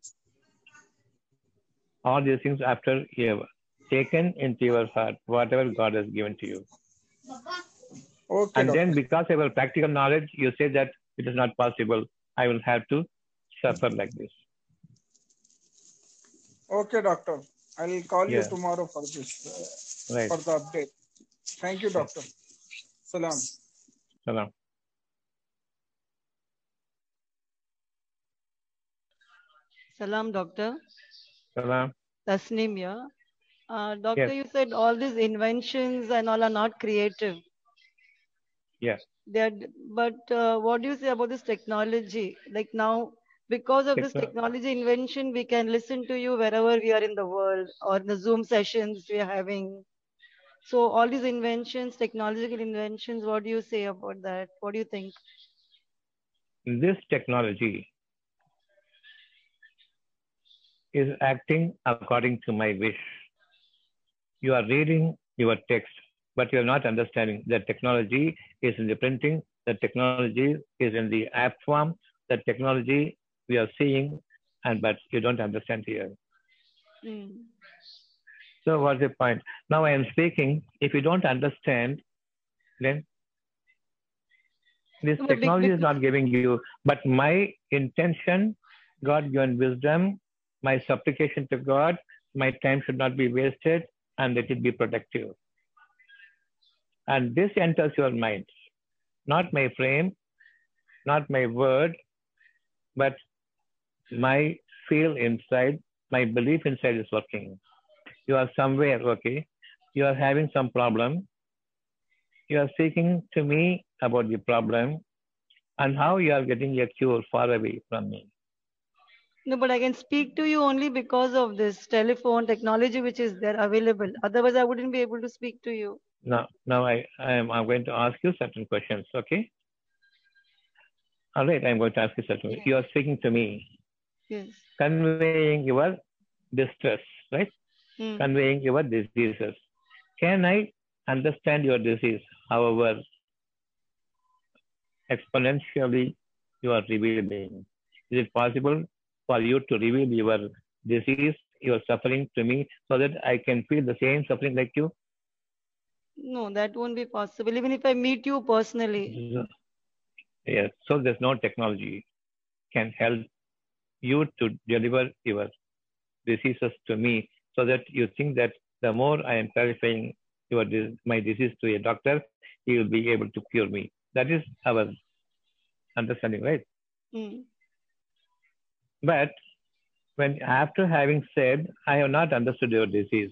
A: All these things after you have taken into your heart whatever God has given to you.
B: Okay,
A: and
B: doctor.
A: then because of your practical knowledge, you say that it is not possible. I will have to suffer like this.
B: Okay, doctor. I'll call you tomorrow for this,
A: Right.
B: for the update. Thank you, doctor. Salam.
A: Salam.
C: Salam, doctor.
A: Salam.
C: Tasneem here. Uh, doctor,
A: Yes.
C: you said all these inventions and all are not creative.
A: Yes.
C: They're, but uh, what do you say about this technology? Like now, because of this technology invention, we can listen to you wherever we are in the world or in the Zoom sessions we are having. So all these inventions, technological inventions, what do you say about that? What do you think?
A: This technology is acting according to my wish. You are reading your text, but you are not understanding that technology is in the printing, the technology is in the app form, the technology we are seeing, and but you don't understand here.
C: Mm.
A: So what's the point? Now I am speaking. If you don't understand, then this
C: No,
A: technology is not giving you. But my intention, God given wisdom, my supplication to God, my time should not be wasted, and let it be productive. And this enters your mind, not my frame, not my word, but my feel inside, my belief inside is working you are somewhere, okay, you are having some problem, you are speaking to me about the problem and how you are getting a cure far away from me.
C: No, but I can speak to you only because of this telephone technology which is there available. Otherwise, I wouldn't be able to speak to you.
A: Now, now I, I am I'm going to ask you certain questions, okay? All right, I'm going to ask you certain. You are speaking to me,
C: Yes.
A: conveying your distress, right?
C: Mm.
A: Conveying your diseases. Can I understand your disease? However, exponentially you are revealing. Is it possible for you to reveal your disease, your suffering to me so that I can feel the same suffering like you?
C: No, that won't be possible. Even if I meet you personally.
A: Yes. So there's no technology can help you to deliver your diseases to me so that you think that the more I am clarifying your my disease to a doctor, he will be able to cure me. That is our understanding, right?
C: Mm.
A: But when after having said, I have not understood your disease,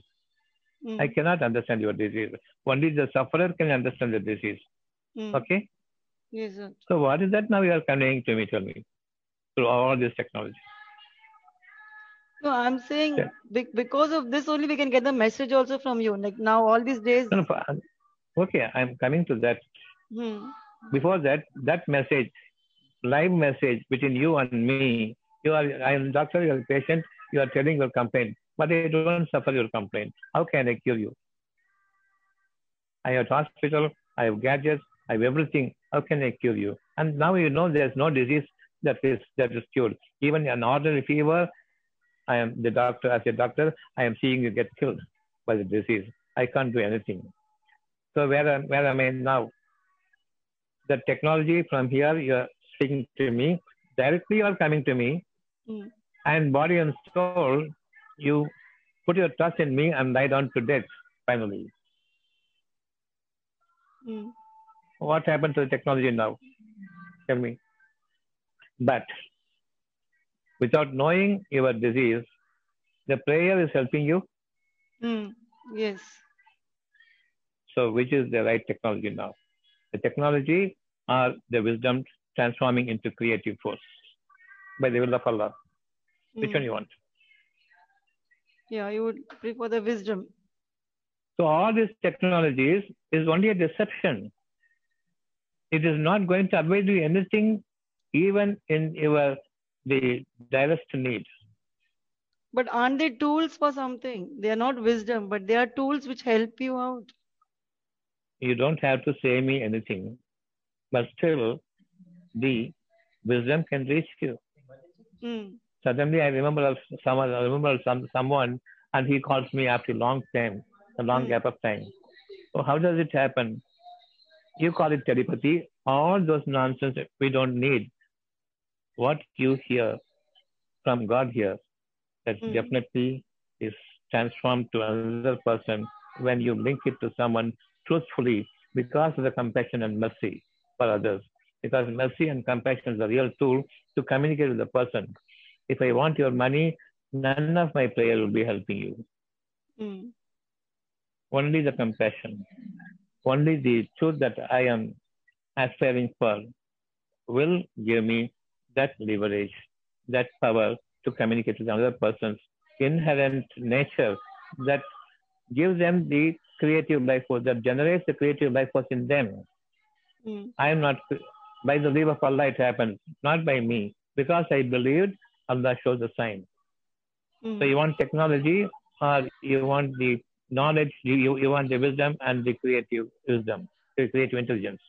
C: Mm.
A: I cannot understand your disease. Only the sufferer can understand the disease.
C: Mm.
A: Okay?
C: Yes, sir.
A: So what is that now you are conveying to me? Tell me. Through all this technology.
C: No, I'm saying
A: Yeah.
C: be- because of this only we can get the message also from you. Like now, all these days.
A: No, no, okay, I'm coming to that.
C: Hmm.
A: Before that, that message, live message between you and me, you are, I am doctor, you are patient, you are telling your complaint, but I don't suffer your complaint. How can I cure you? I have hospital, I have gadgets, I have everything. How can I cure you? And now you know there's no disease that is that is cured. Even an ordinary fever, I am the doctor. As a doctor, I am seeing you get killed by the disease. I can't do anything. So where am, where am I now? The technology from here, you are speaking to me directly. You are coming to me,
C: Hmm.
A: and body and soul, you put your trust in me and lie down to death. Finally,
C: Hmm.
A: what happened to the technology now? Tell me. But without knowing your disease, the prayer is helping you.
C: Hmm. Yes.
A: So, which is the right technology now? The technology or the wisdom transforming into creative force by the will of Allah. Which
C: Hmm.
A: one you want?
C: Yeah, you would prefer the wisdom.
A: So, all these technologies is only a deception. It is not going to avoid you anything, even in your the direst need.
C: But aren't they tools for something? They are not wisdom, but they are tools which help you out.
A: You don't have to say me anything, but still, the wisdom can reach you.
C: Hmm.
A: Suddenly, I remember of someone. I remember some someone, and he calls me after a long time, a long
C: Hmm.
A: gap of time. So how does it happen? You call it telepathy. All those nonsense we don't need. What you hear from God here, that
C: Hmm.
A: definitely is transformed to another person when you link it to someone truthfully because of the compassion and mercy for others. Because mercy and compassion is the real tool to communicate with the person. If I want your money, none of my prayer will be helping you.
C: Hmm.
A: Only the compassion, only the truth that I am aspiring for will give me that leverage, that power to communicate with another person's inherent nature that gives them the creative life force, that generates the creative life force in them.
C: Hmm.
A: I am not, by the leave of Allah, it happens, not by me. Because I believed, Allah shows the sign.
C: Hmm.
A: So you want technology or you want the knowledge, you, you, want the wisdom and the creative wisdom, the creative intelligence.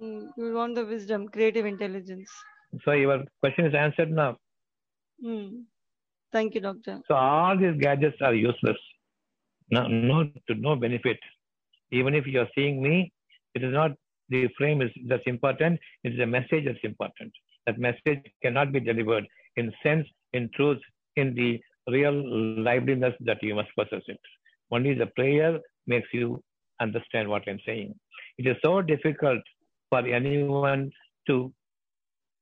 C: Hmm. You want the wisdom, creative intelligence.
A: So your question is answered now.
C: Hmm. Thank you, doctor.
A: So all these gadgets are useless. No, no, to no benefit. Even if you are seeing me, it is not the frame is that's important. It is the message that's important. That message cannot be delivered in sense, in truth, in the real liveliness that you must possess it. Only the prayer makes you understand what I'm saying. It is so difficult for anyone to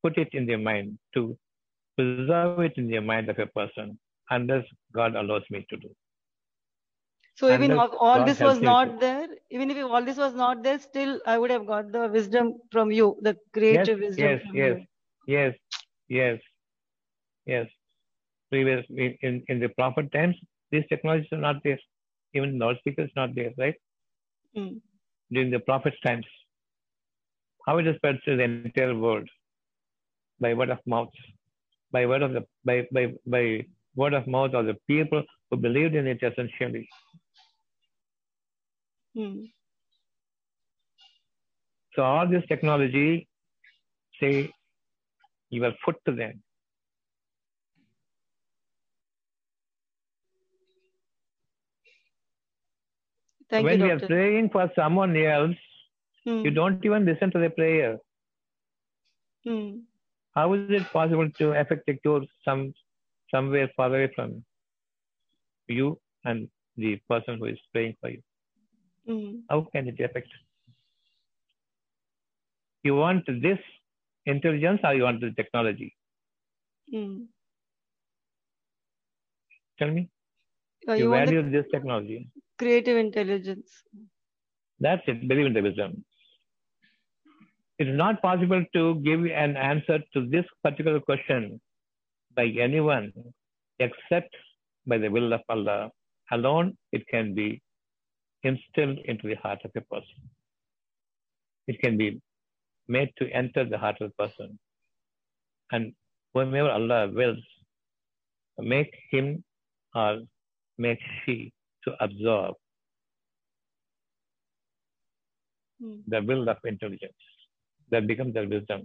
A: put it in their mind, to preserve it in the mind of a person, unless God allows me to do.
C: So even
A: Unless
C: if all
A: God
C: this was not there, even if all this was not there, still I would have got the wisdom from you, the creative wisdom
A: yes, yes,
C: you.
A: yes, yes, yes. Previous in, in, the prophet times, these technologies are not there. Even loudspeakers not there, right?
C: Hmm.
A: During the prophet's times. How it is spread to the entire world? by word of mouth, by word of the by by by word of mouth of the people who believed in it essentially.
C: Hmm.
A: So all this technology, say, you are put to them.
C: Thank
A: when
C: you,
A: we are praying for someone else,
C: hmm.
A: you don't even listen to the prayer.
C: Hmm.
A: How is it possible to effect a cure some somewhere far away from you and the person who is praying for you?
C: Hmm.
A: How can it affect? You want this intelligence or you want the technology?
C: Hmm.
A: Tell me.
C: Uh,
A: You,
C: you
A: value this technology.
C: creative intelligence.
A: That's it. Believe in the wisdom. It is not possible to give an answer to this particular question by anyone except by the will of Allah. Alone, it can be instilled into the heart of a person. It can be made to enter the heart of the person. And whomever Allah wills, make him or make she to absorb
C: Hmm.
A: the will of intelligence. That becomes their wisdom.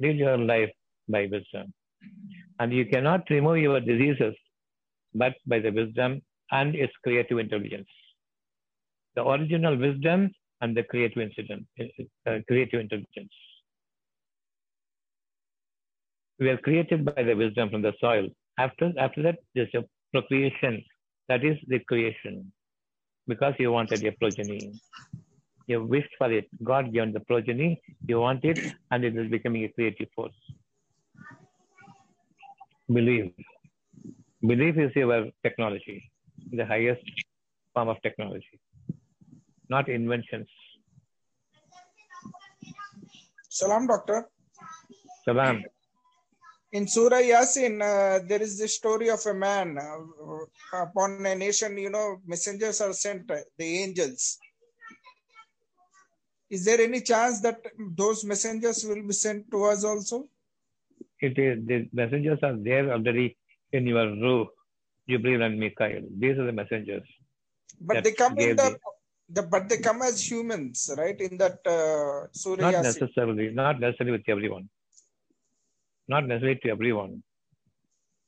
A: Live your life by wisdom. And you cannot remove your diseases but by the wisdom and its creative intelligence. The original wisdom and the creative incident, uh, creative intelligence. We are created by the wisdom from the soil. After, after that, there's a procreation. That is the creation. Because you wanted a progeny. You wished for it. God given the progeny, you want it, and it is becoming a creative force. Believe. Belief is your technology, the highest form of technology, not inventions.
B: Salam, doctor.
A: Salam.
B: In Surah Yasin, uh, there is the story of a man. Uh, upon a nation, you know, messengers are sent, uh, the angels. Is there any chance that those messengers will be sent to us also?
A: It is the messengers are there already in your roof. Jibril and Mikael. These are the messengers.
B: But they come in the, the, but they come as humans, right? In that uh, Surah
A: Not necessarily, not necessarily with everyone. Not necessarily to everyone.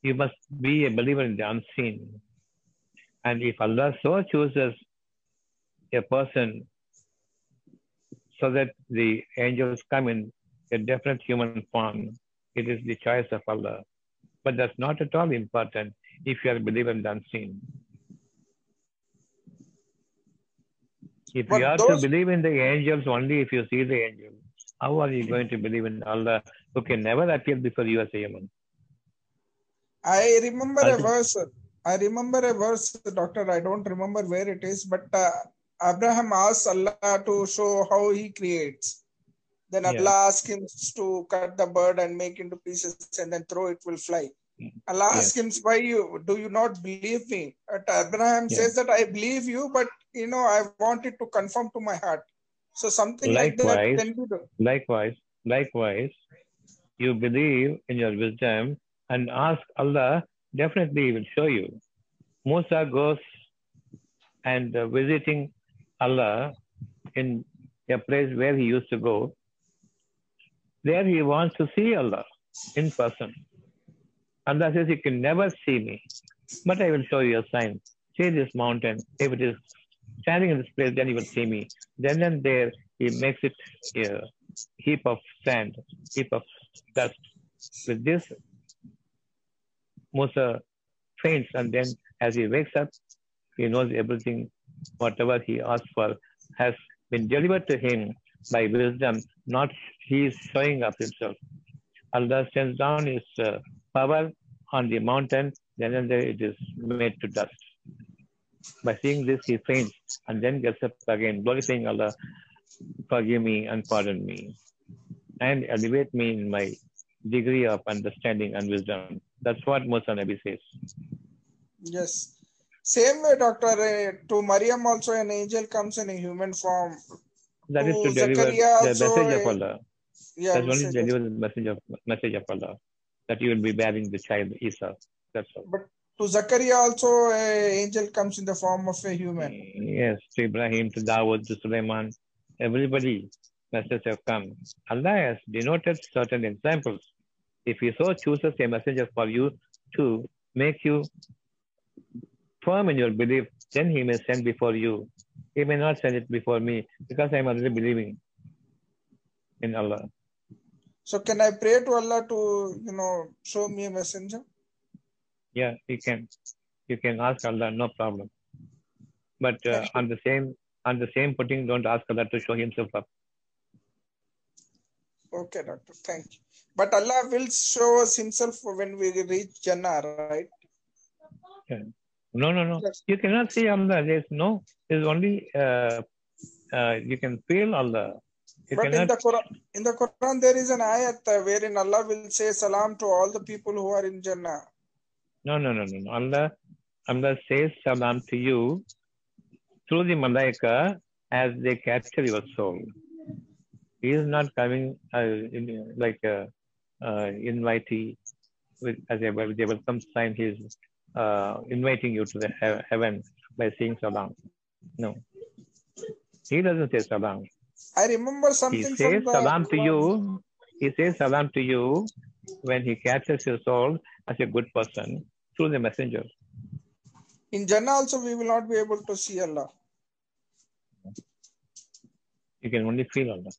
A: You must be a believer in the unseen. And if Allah so chooses a person so that the angels come in a definite human form, it is the choice of Allah. But that's not at all important if you are a believer in the unseen. If
B: But
A: you are
B: those-
A: to believe in the angels only if you see the angels, how are you going to believe in Allah who can never appear before you as a human?
B: I remember a verse. I remember a verse, doctor. I don't remember where it is, but uh, Abraham asked Allah to show how He creates. Then
A: Yeah.
B: Allah asked him to cut the bird and make into pieces and then throw it will fly. Allah
A: Yes.
B: asked him, "Why you do you not believe me?" But Abraham says that I believe you, but you know I want it to conform to my heart. So something like that can be done.
A: Likewise, likewise, you believe in your wisdom and ask Allah, definitely He will show you. Musa goes and uh, visiting Allah in a place where he used to go. There he wants to see Allah in person. Allah says, You can never see me, but I will show you a sign. See this mountain. If it is standing in this place, then you will see me. Then and there, he makes it a heap of sand, heap of dust. With this, Musa faints, and then as he wakes up, he knows everything, whatever he asked for, has been delivered to him by wisdom, not he is showing up himself. Allah sends down his uh, power on the mountain, then and there it is made to dust. By seeing this, he faints and then gets up again, glorifying Allah, forgive me and pardon me, and elevate me in my degree of understanding and wisdom. That's what Musa Nabi says.
B: Yes. Same way, Doctor, uh, to Maryam also an angel comes in a human form.
A: That is to
B: To
A: deliver the message of Allah.
B: Yeah,
A: That's only to deliver the message of message of Allah that you will be bearing the child Isa. That's all.
B: But to Zakaria also an angel comes in the form of a human.
A: Yes, to Ibrahim, to Dawood, to Sulaiman, everybody messages have come. Allah has denoted certain examples. If He so chooses a messenger for you to make you firm in your belief then he may send before you. He may not send it before me because I am already believing in Allah.
B: So can I pray to Allah to, you know, show me a messenger?
A: Yeah, you can. You can ask Allah, no problem. But uh, on the same on the same footing, don't ask Allah to show Himself up.
B: Okay, doctor. Thank you. But Allah will show us Himself when we reach Jannah, right?
A: No, no, no.
B: Yes.
A: You cannot see Allah. There's no. There's only. Uh, uh, you can feel Allah.
B: But in the Quran, in the Quran, there is an ayat uh, wherein Allah will say salam to all the people who are in Jannah.
A: No, no, no, no, no. Allah, Allah says salam to you through the malaika as they capture your soul. He is not coming uh, in, like a uh, invitee with as a with a welcome sign. He is uh, inviting you to the he- heaven by saying salam. No, he doesn't say salam.
B: I remember something.
A: He
B: says the
A: salam to you. He says salam to you when he captures your soul as a good person through the messenger.
B: In Jannah also, we will not be able to see Allah.
A: You can only feel Allah.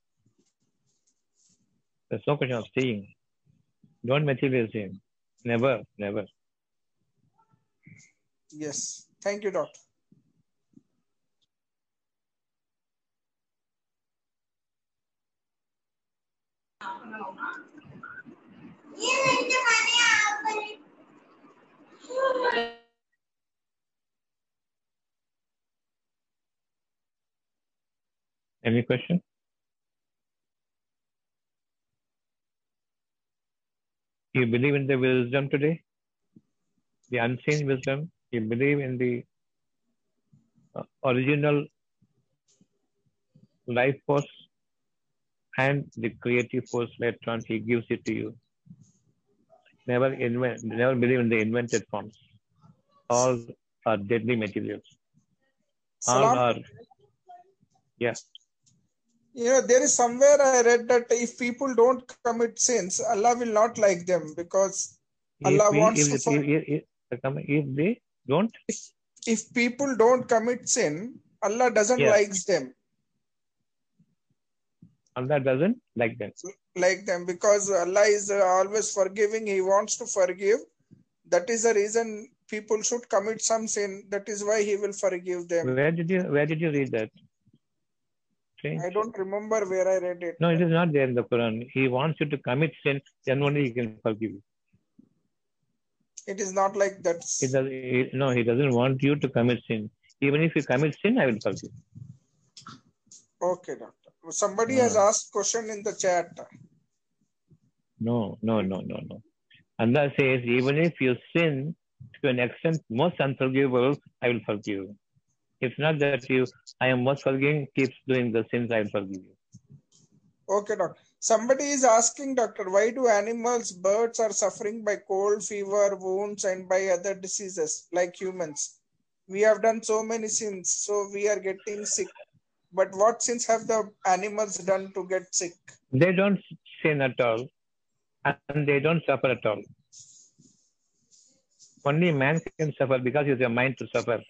A: There's no question of seeing. Don't materialize him. Never, never.
B: Yes. Thank you, doctor.
A: Any question? You believe in the wisdom today? The unseen wisdom? You believe in the uh, original life force and the creative force later on he gives it to you. Never invent, never believe in the invented forms. All are deadly materials. All
B: Salam.
A: are, yeah.
B: You know, there is somewhere I read that if people don't commit sins, Allah will not like them because Allah
A: if, we-
B: wants
A: if,
B: to
A: if, if, if, if they don't,
B: if people don't commit sin, Allah doesn't
A: Yeah.
B: like them.
A: Allah doesn't like them.
B: like them because Allah is always forgiving. He wants to forgive. That is the reason people should commit some sin. That is why He will forgive them.
A: Where did you where did you read that? Strange.
B: I don't remember where I read it.
A: No, it is not there in the Quran. He wants you to commit sin, then only he can forgive you.
B: It is not like that.
A: He does, he, no, he doesn't want you to commit sin. Even if you commit sin, I will forgive.
B: Okay, doctor. Somebody
A: No.
B: has asked question in the chat.
A: No, no, no, no, no. Allah says, even if you sin to an extent most unforgivable, I will forgive you. It's not that you, I am most forgiving, keeps doing the sins, I will forgive you.
B: Okay, doctor. Somebody is asking, doctor, why do animals, birds are suffering by cold, fever, wounds, and by other diseases like humans? We have done so many sins, so we are getting sick. But what sins have the animals done to get sick?
A: They don't sin at all, and they don't suffer at all. Only man can suffer because he has a mind to suffer.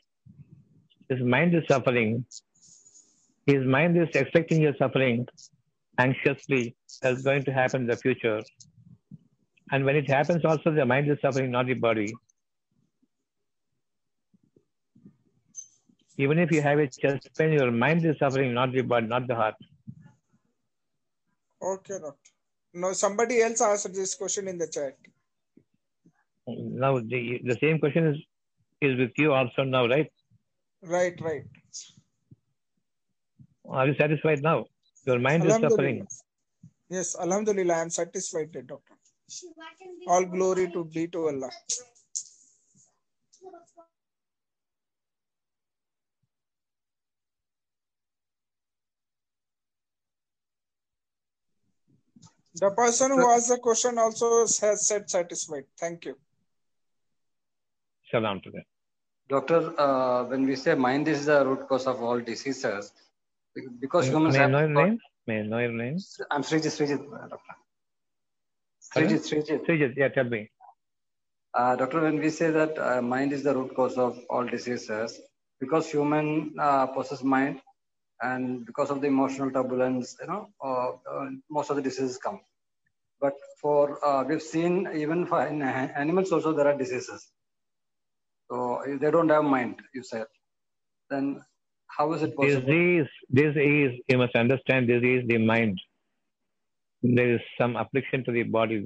A: His mind is suffering. His mind is expecting your suffering anxiously that's going to happen in the future. And when it happens, also the mind is suffering, not the body. Even if you have a chest pain, your mind is suffering, not the body, not the heart.
B: Okay, doctor. No, somebody else asked this question in the chat.
A: Now the, the same question is is with you also now, right?
B: Right, right.
A: Are you satisfied now? Your mind is suffering.
B: Yes, Alhamdulillah, I am satisfied, doctor. All glory to be to Allah. The person who asked the question also has said satisfied. Thank you.
A: Salam to them.
D: Doctor, uh, when we say mind is the root cause of all diseases, because humans
A: May I
D: have.
A: know your name? May I know your name?
D: I'm Srijit, Srijit, uh, doctor. Srijit, Srijit.
A: Srijit, yeah, tell me.
D: Uh, doctor, when we say that uh, mind is the root cause of all diseases, because human uh, possess mind and because of the emotional turbulence you know uh, uh, most of the diseases come but for uh, we've seen even for in animals also there are diseases so if they don't have mind you said then how is it possible
A: Disease, this is, you must understand, this is the mind. There is some affliction to the body,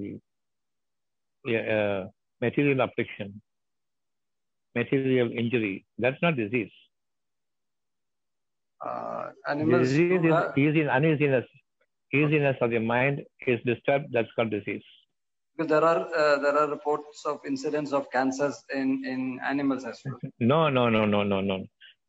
A: the yeah, uh, material affliction, material injury. That's not disease.
D: uh, animals
A: Disease is
D: have-
A: easy, uneasiness. Easiness of the mind is disturbed. That's called disease.
D: because there are uh, there are reports of incidents of cancers in in animals as well
A: No, no, no, no, no, no.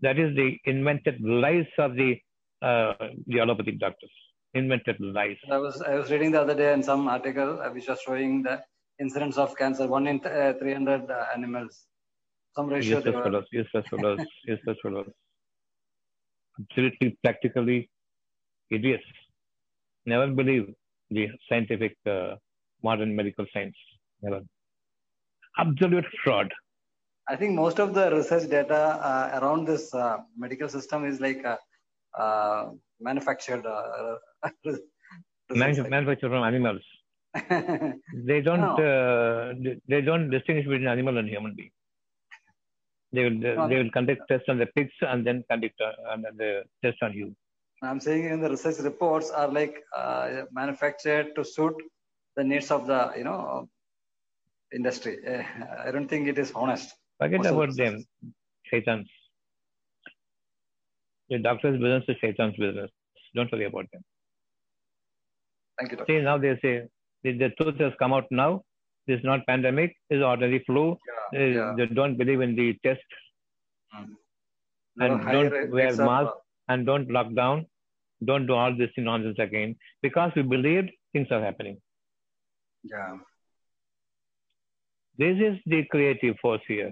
A: That is the invented lies of the uh, the allopathic doctors. Invented lies.
D: I was I was reading the other day in some article uh, which was showing the incidence of cancer one in uh, 300 uh, animals. Some ratio
A: Useless
D: were.
A: fellows. Useless fellows. Useless fellows. Absolutely, practically idiots. Never believe the scientific uh, modern medical science. Never. Absolute fraud.
D: I think most of the research data uh, around this uh, medical system is like uh, uh, manufactured. Uh,
A: manufactured from animals. They don't.
D: No.
A: Uh, they, don't distinguish between animal and human being. They will.
D: No.
A: They will conduct tests on the pigs and then conduct uh, the test on you.
D: I'm saying in the research reports are like uh, manufactured to suit the needs of the you know industry. Uh, I don't think it is honest.
A: Forget about them. Shaitans. The doctor's business is Shaitan's business. Don't worry about them.
D: Thank you, doctor.
A: See, now they say the, the truth has come out now. This is not pandemic. This is ordinary flu. They,
D: yeah.
A: they don't believe in the test
D: There
A: and
D: high
A: don't wear mask. and don't lock down. Don't do all this nonsense again. Because we believed things are happening.
D: yeah.
A: This is the creative force here.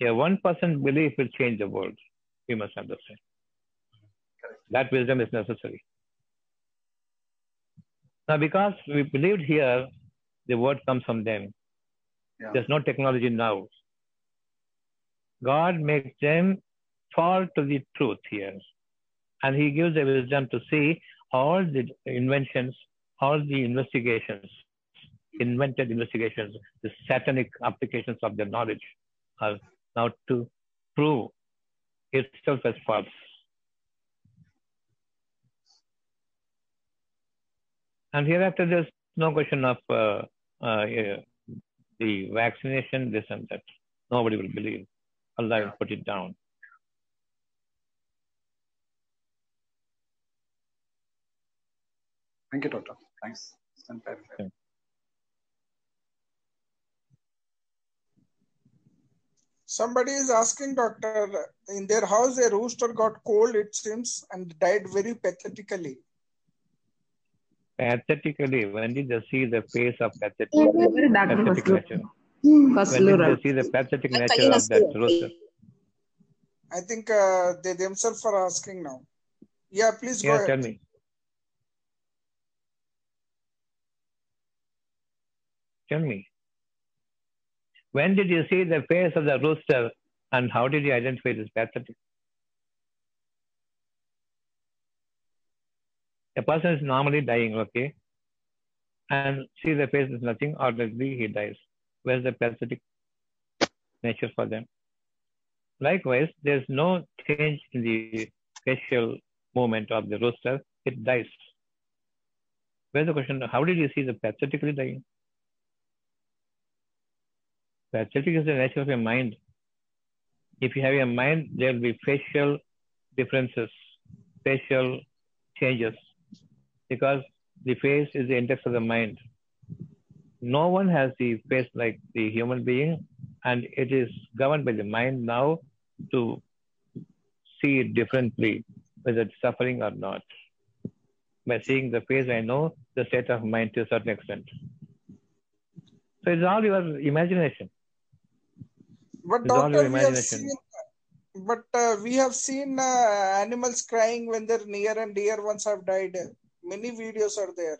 A: A one percent belief will change the world. We must understand. That wisdom is necessary. Now, because we believed here, the word comes from them.
D: Yeah.
A: There's no technology now. God makes them fall to the truth here. And He gives the wisdom to see all the inventions, all the investigations, invented investigations, the satanic applications of their knowledge are now to prove itself as false. And hereafter, there's no question of uh, uh, the vaccination, this and that. Nobody will believe. Allah will put it down.
D: Thank you, doctor. Thanks.
B: Somebody is asking, doctor, in their house a rooster got cold, it seems, and died very pathetically.
A: Pathetically, when did you see the face of pathetic, pathetic nature? When did
E: Laura.
A: they see the pathetic nature of that rooster?
B: I think uh, they themselves are asking now. Yeah, please go
A: Yeah,
B: ahead.
A: tell me. Tell me. When did you see the face of the rooster and how did you identify as pathetic? A person is normally dying, okay? And see the face is nothing, or ordinarily he dies. Where's the pathetic nature for them? Likewise, there's no change in the facial movement of the rooster, it dies. Where's the question? How did you see the pathetically dying? Pathetic is the nature of your mind. If you have a mind, there will be facial differences, facial changes, because the face is the index of the mind. No one has the face like the human being, and it is governed by the mind now to see it differently, whether it's suffering or not. By seeing the face, I know the state of mind to a certain extent. So it's all your imagination.
B: But
A: It's
B: doctor, we have seen, but uh, we have seen uh, animals crying when their near and dear ones have died. Many videos are there.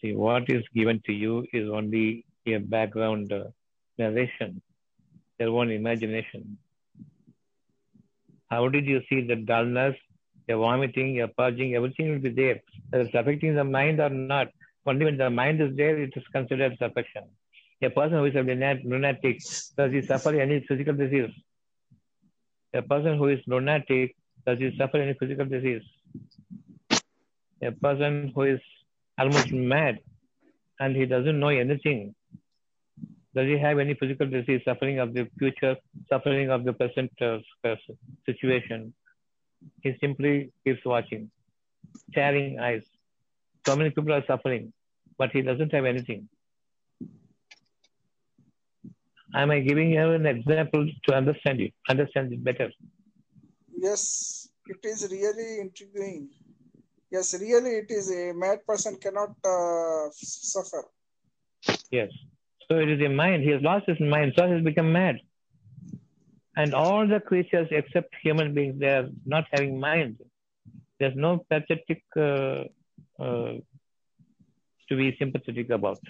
A: See, what is given to you is only a background uh, narration. their own imagination. How did you see the dullness, the vomiting, the purging, everything will be there. Whether it's affecting the mind or not. Only when the mind is there, it is considered perfection. A person um who is a lunatic, does he suffer any physical disease? A person um who is lunatic, does he suffer any physical disease? A person um who is almost mad and he doesn't know anything, does he have any physical disease, suffering of the future, suffering of the present uh, situation? He simply keeps watching, staring eyes. So many people are suffering, but he doesn't have anything. Am I giving you an example to understand you, understand it better?
B: Yes, it is really intriguing. Yes, really, it is a mad person cannot uh, suffer.
A: Yes. So it is a mind. He has lost his mind, so he has become mad. And all the creatures except human beings, they are not having mind. There's no pathetic uh, uh, to be sympathetic about.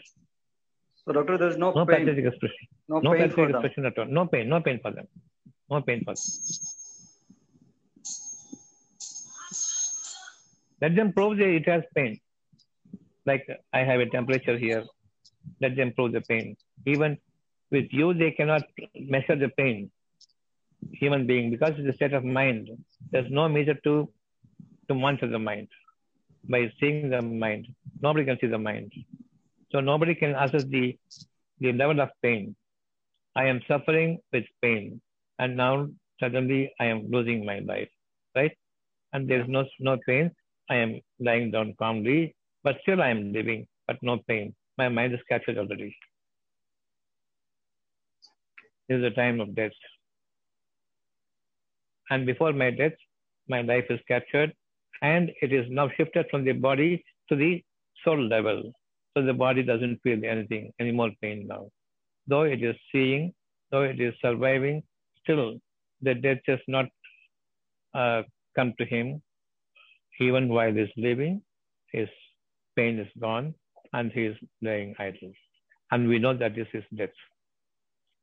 D: So, doctor, there's no,
A: No
D: pain.
A: pathetic expression.
D: No,
A: No
D: pain
A: pathetic
D: for them.
A: expression at all. No pain. No pain for them. No pain for them. Let them prove that it has pain. Like I have a temperature here. Let them prove the pain. Even with you, they cannot measure the pain. Human being, because it's a state of mind. There's no measure to to monitor the mind by seeing the mind. Nobody can see the mind. So nobody can assess the the level of pain. I am suffering with pain, and now suddenly I am losing my life, right? And there is no no pain. I am lying down calmly, but still I am living, but no pain. My mind is captured already. This is the time of death. And before my death, my life is captured, and it is now shifted from the body to the soul level. So the body doesn't feel anything, any more pain now. Though it is seeing, though it is surviving, still the death has not uh, come to him. Even while he is living, his pain is gone and he is lying idle. And we know that this is death.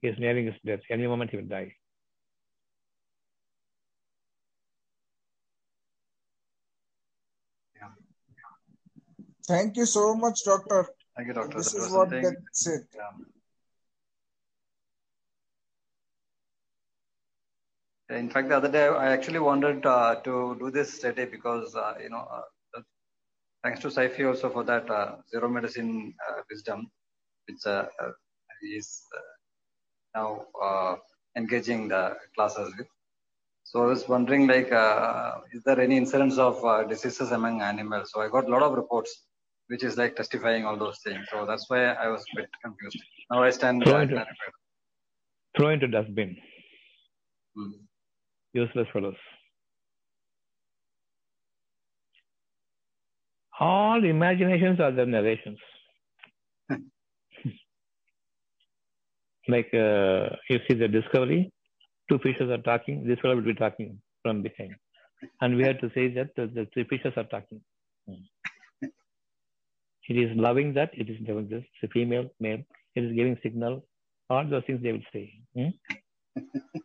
A: He is nearing his death. Any moment he will die.
B: Thank you so much, doctor.
D: Thank you, doctor.
B: This
D: That
B: is what
D: something-
B: that said.
D: Yeah. In fact, the other day, I actually wanted uh, to do this study because, uh, you know, uh, thanks to Saifi also for that uh, zero medicine uh, wisdom, which is uh, now uh, engaging the classes with. So I was wondering, like, uh, is there any incidence of uh, diseases among animals? So I got a lot of reports, which is like testifying all those things. So that's why I was a bit confused. Now I stand
A: Throw into-. Throw into dustbin.
D: Hmm.
A: Useless fellows. All imaginations are the narrations. like uh, you see the discovery, two fishes are talking, this fellow will be talking from behind. And we have to say that the, the three fishes are talking. Hmm. It is loving that, it is doing this, it's a female, male, it is giving signal, all those things they will say. Hmm?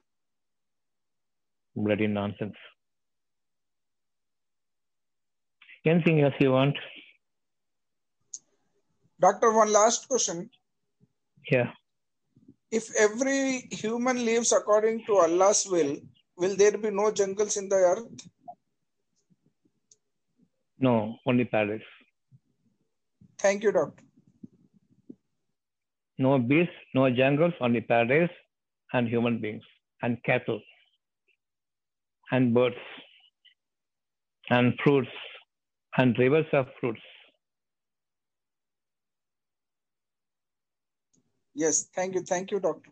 A: Bloody nonsense. Anything else you want?
B: Doctor, one last question.
A: Yeah.
B: If every human lives according to Allah's will, will there be no jungles in the earth?
A: No, only paradise.
B: Thank you, doctor.
A: No beasts, no jungles, only paradise and human beings and cattle and birds and fruits and rivers of fruits.
B: Yes, thank you. Thank you, doctor.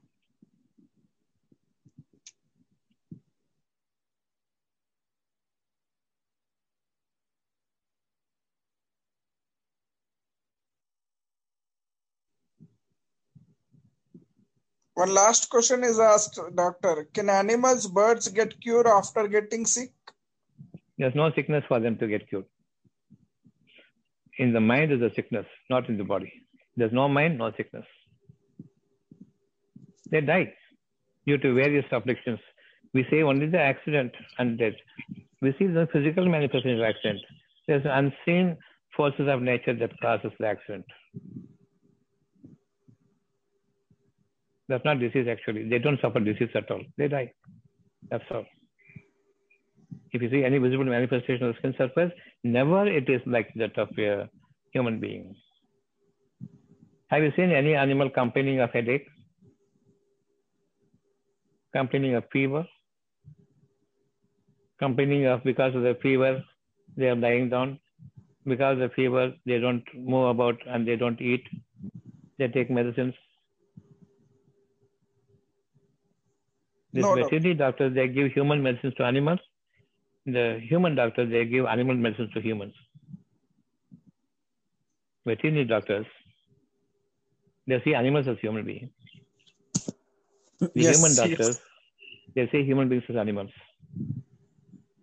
B: One last question is asked, doctor. Can animals, birds get cured after getting sick?
A: There's no sickness for them to get cured. In the mind is a sickness, not in the body. There's no mind, no sickness. They die. due to various afflictions. We say only the accident and death. We see the physical manifestation of accident. There's unseen forces of nature that causes the accident. That's not disease actually. They don't suffer disease at all. They die. That's all. If you see any visible manifestation of the skin surface, never it is like that of a human being. Have you seen any animal complaining of headache? Complaining of fever? Complaining of because of the fever, they are lying down. Because of the fever, they don't move about and they don't eat. They take medicines. This
B: No,
A: veterinary doctors, they give human medicines to animals. The human doctors, they give animal medicines to humans. Veterinary doctors, they see animals as human beings. The
B: Yes,
A: human
B: yes.
A: doctors, they see human beings as animals.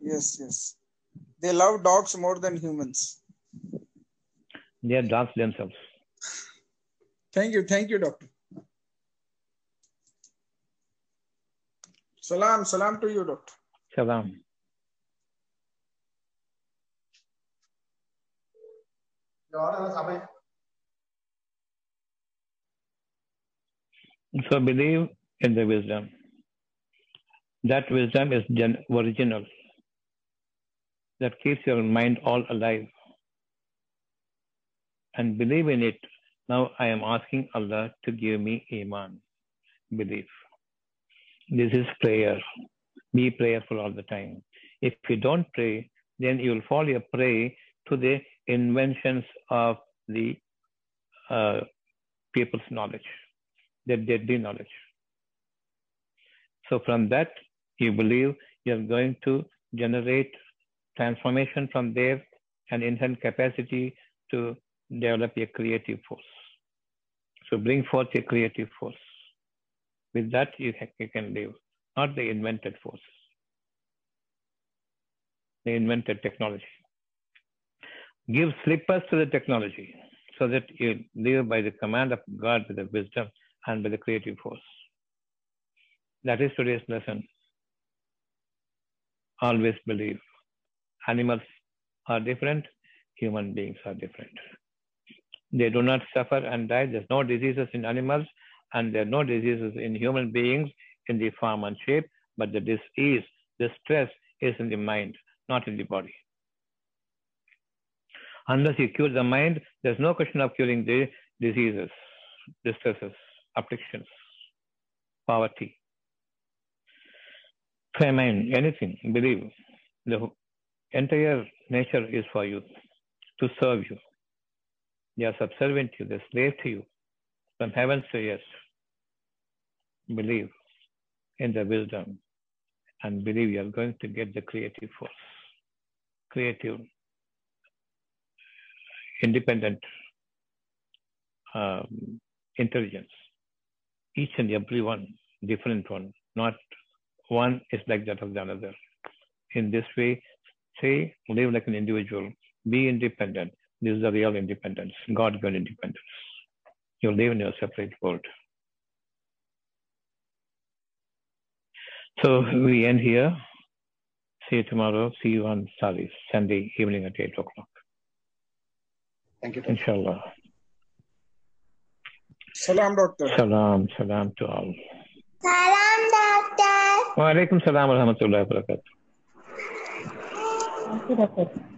B: Yes, yes. They love dogs more than humans.
A: They are dogs themselves.
B: Thank you. Thank you, doctor. Salam, salam to you, doctor.
A: Salam. So believe in the wisdom. That wisdom is original. That keeps your mind all alive. And believe in it. Now I am asking Allah to give me Iman, belief. This is prayer. Be prayerful all the time. If you don't pray, then you will fall a prey to the inventions of the uh, people's knowledge, their deadly knowledge. So from that, you believe you're going to generate transformation from there and inherent capacity to develop a creative force. So bring forth a creative force. With that, you, you can live, not the invented forces, the invented technology. Give slippers to the technology so that you live by the command of God with the wisdom and by the creative force. That is today's lesson. Always believe. Animals are different, human beings are different. They do not suffer and die. There's no diseases in animals, and there are no diseases in human beings in the form and shape, but the disease, the stress is in the mind, not in the body. Unless you cure the mind, there's no question of curing the diseases, distresses, afflictions, poverty, famine, anything. Believe the entire nature is for you to serve you. They are subservient to you, they are slave to you. From heaven to earth. Believe in the wisdom and believe you are going to get the creative force, creative, independent um, intelligence. Each and every one, different one, not one is like that of the another. In this way, say, live like an individual, be independent. This is the real independence, God given independence. You live in your separate world. So we end here. See you tomorrow. See you on Saturday, Sunday evening at 8 o'clock.
D: Thank you.
A: Inshallah.
B: Salam, doctor.
A: Salam, salam to all.
E: Salam, doctor.
A: Wa alaikum salam wa rahmatullahi wa barakatuh.
E: Thank you, doctor.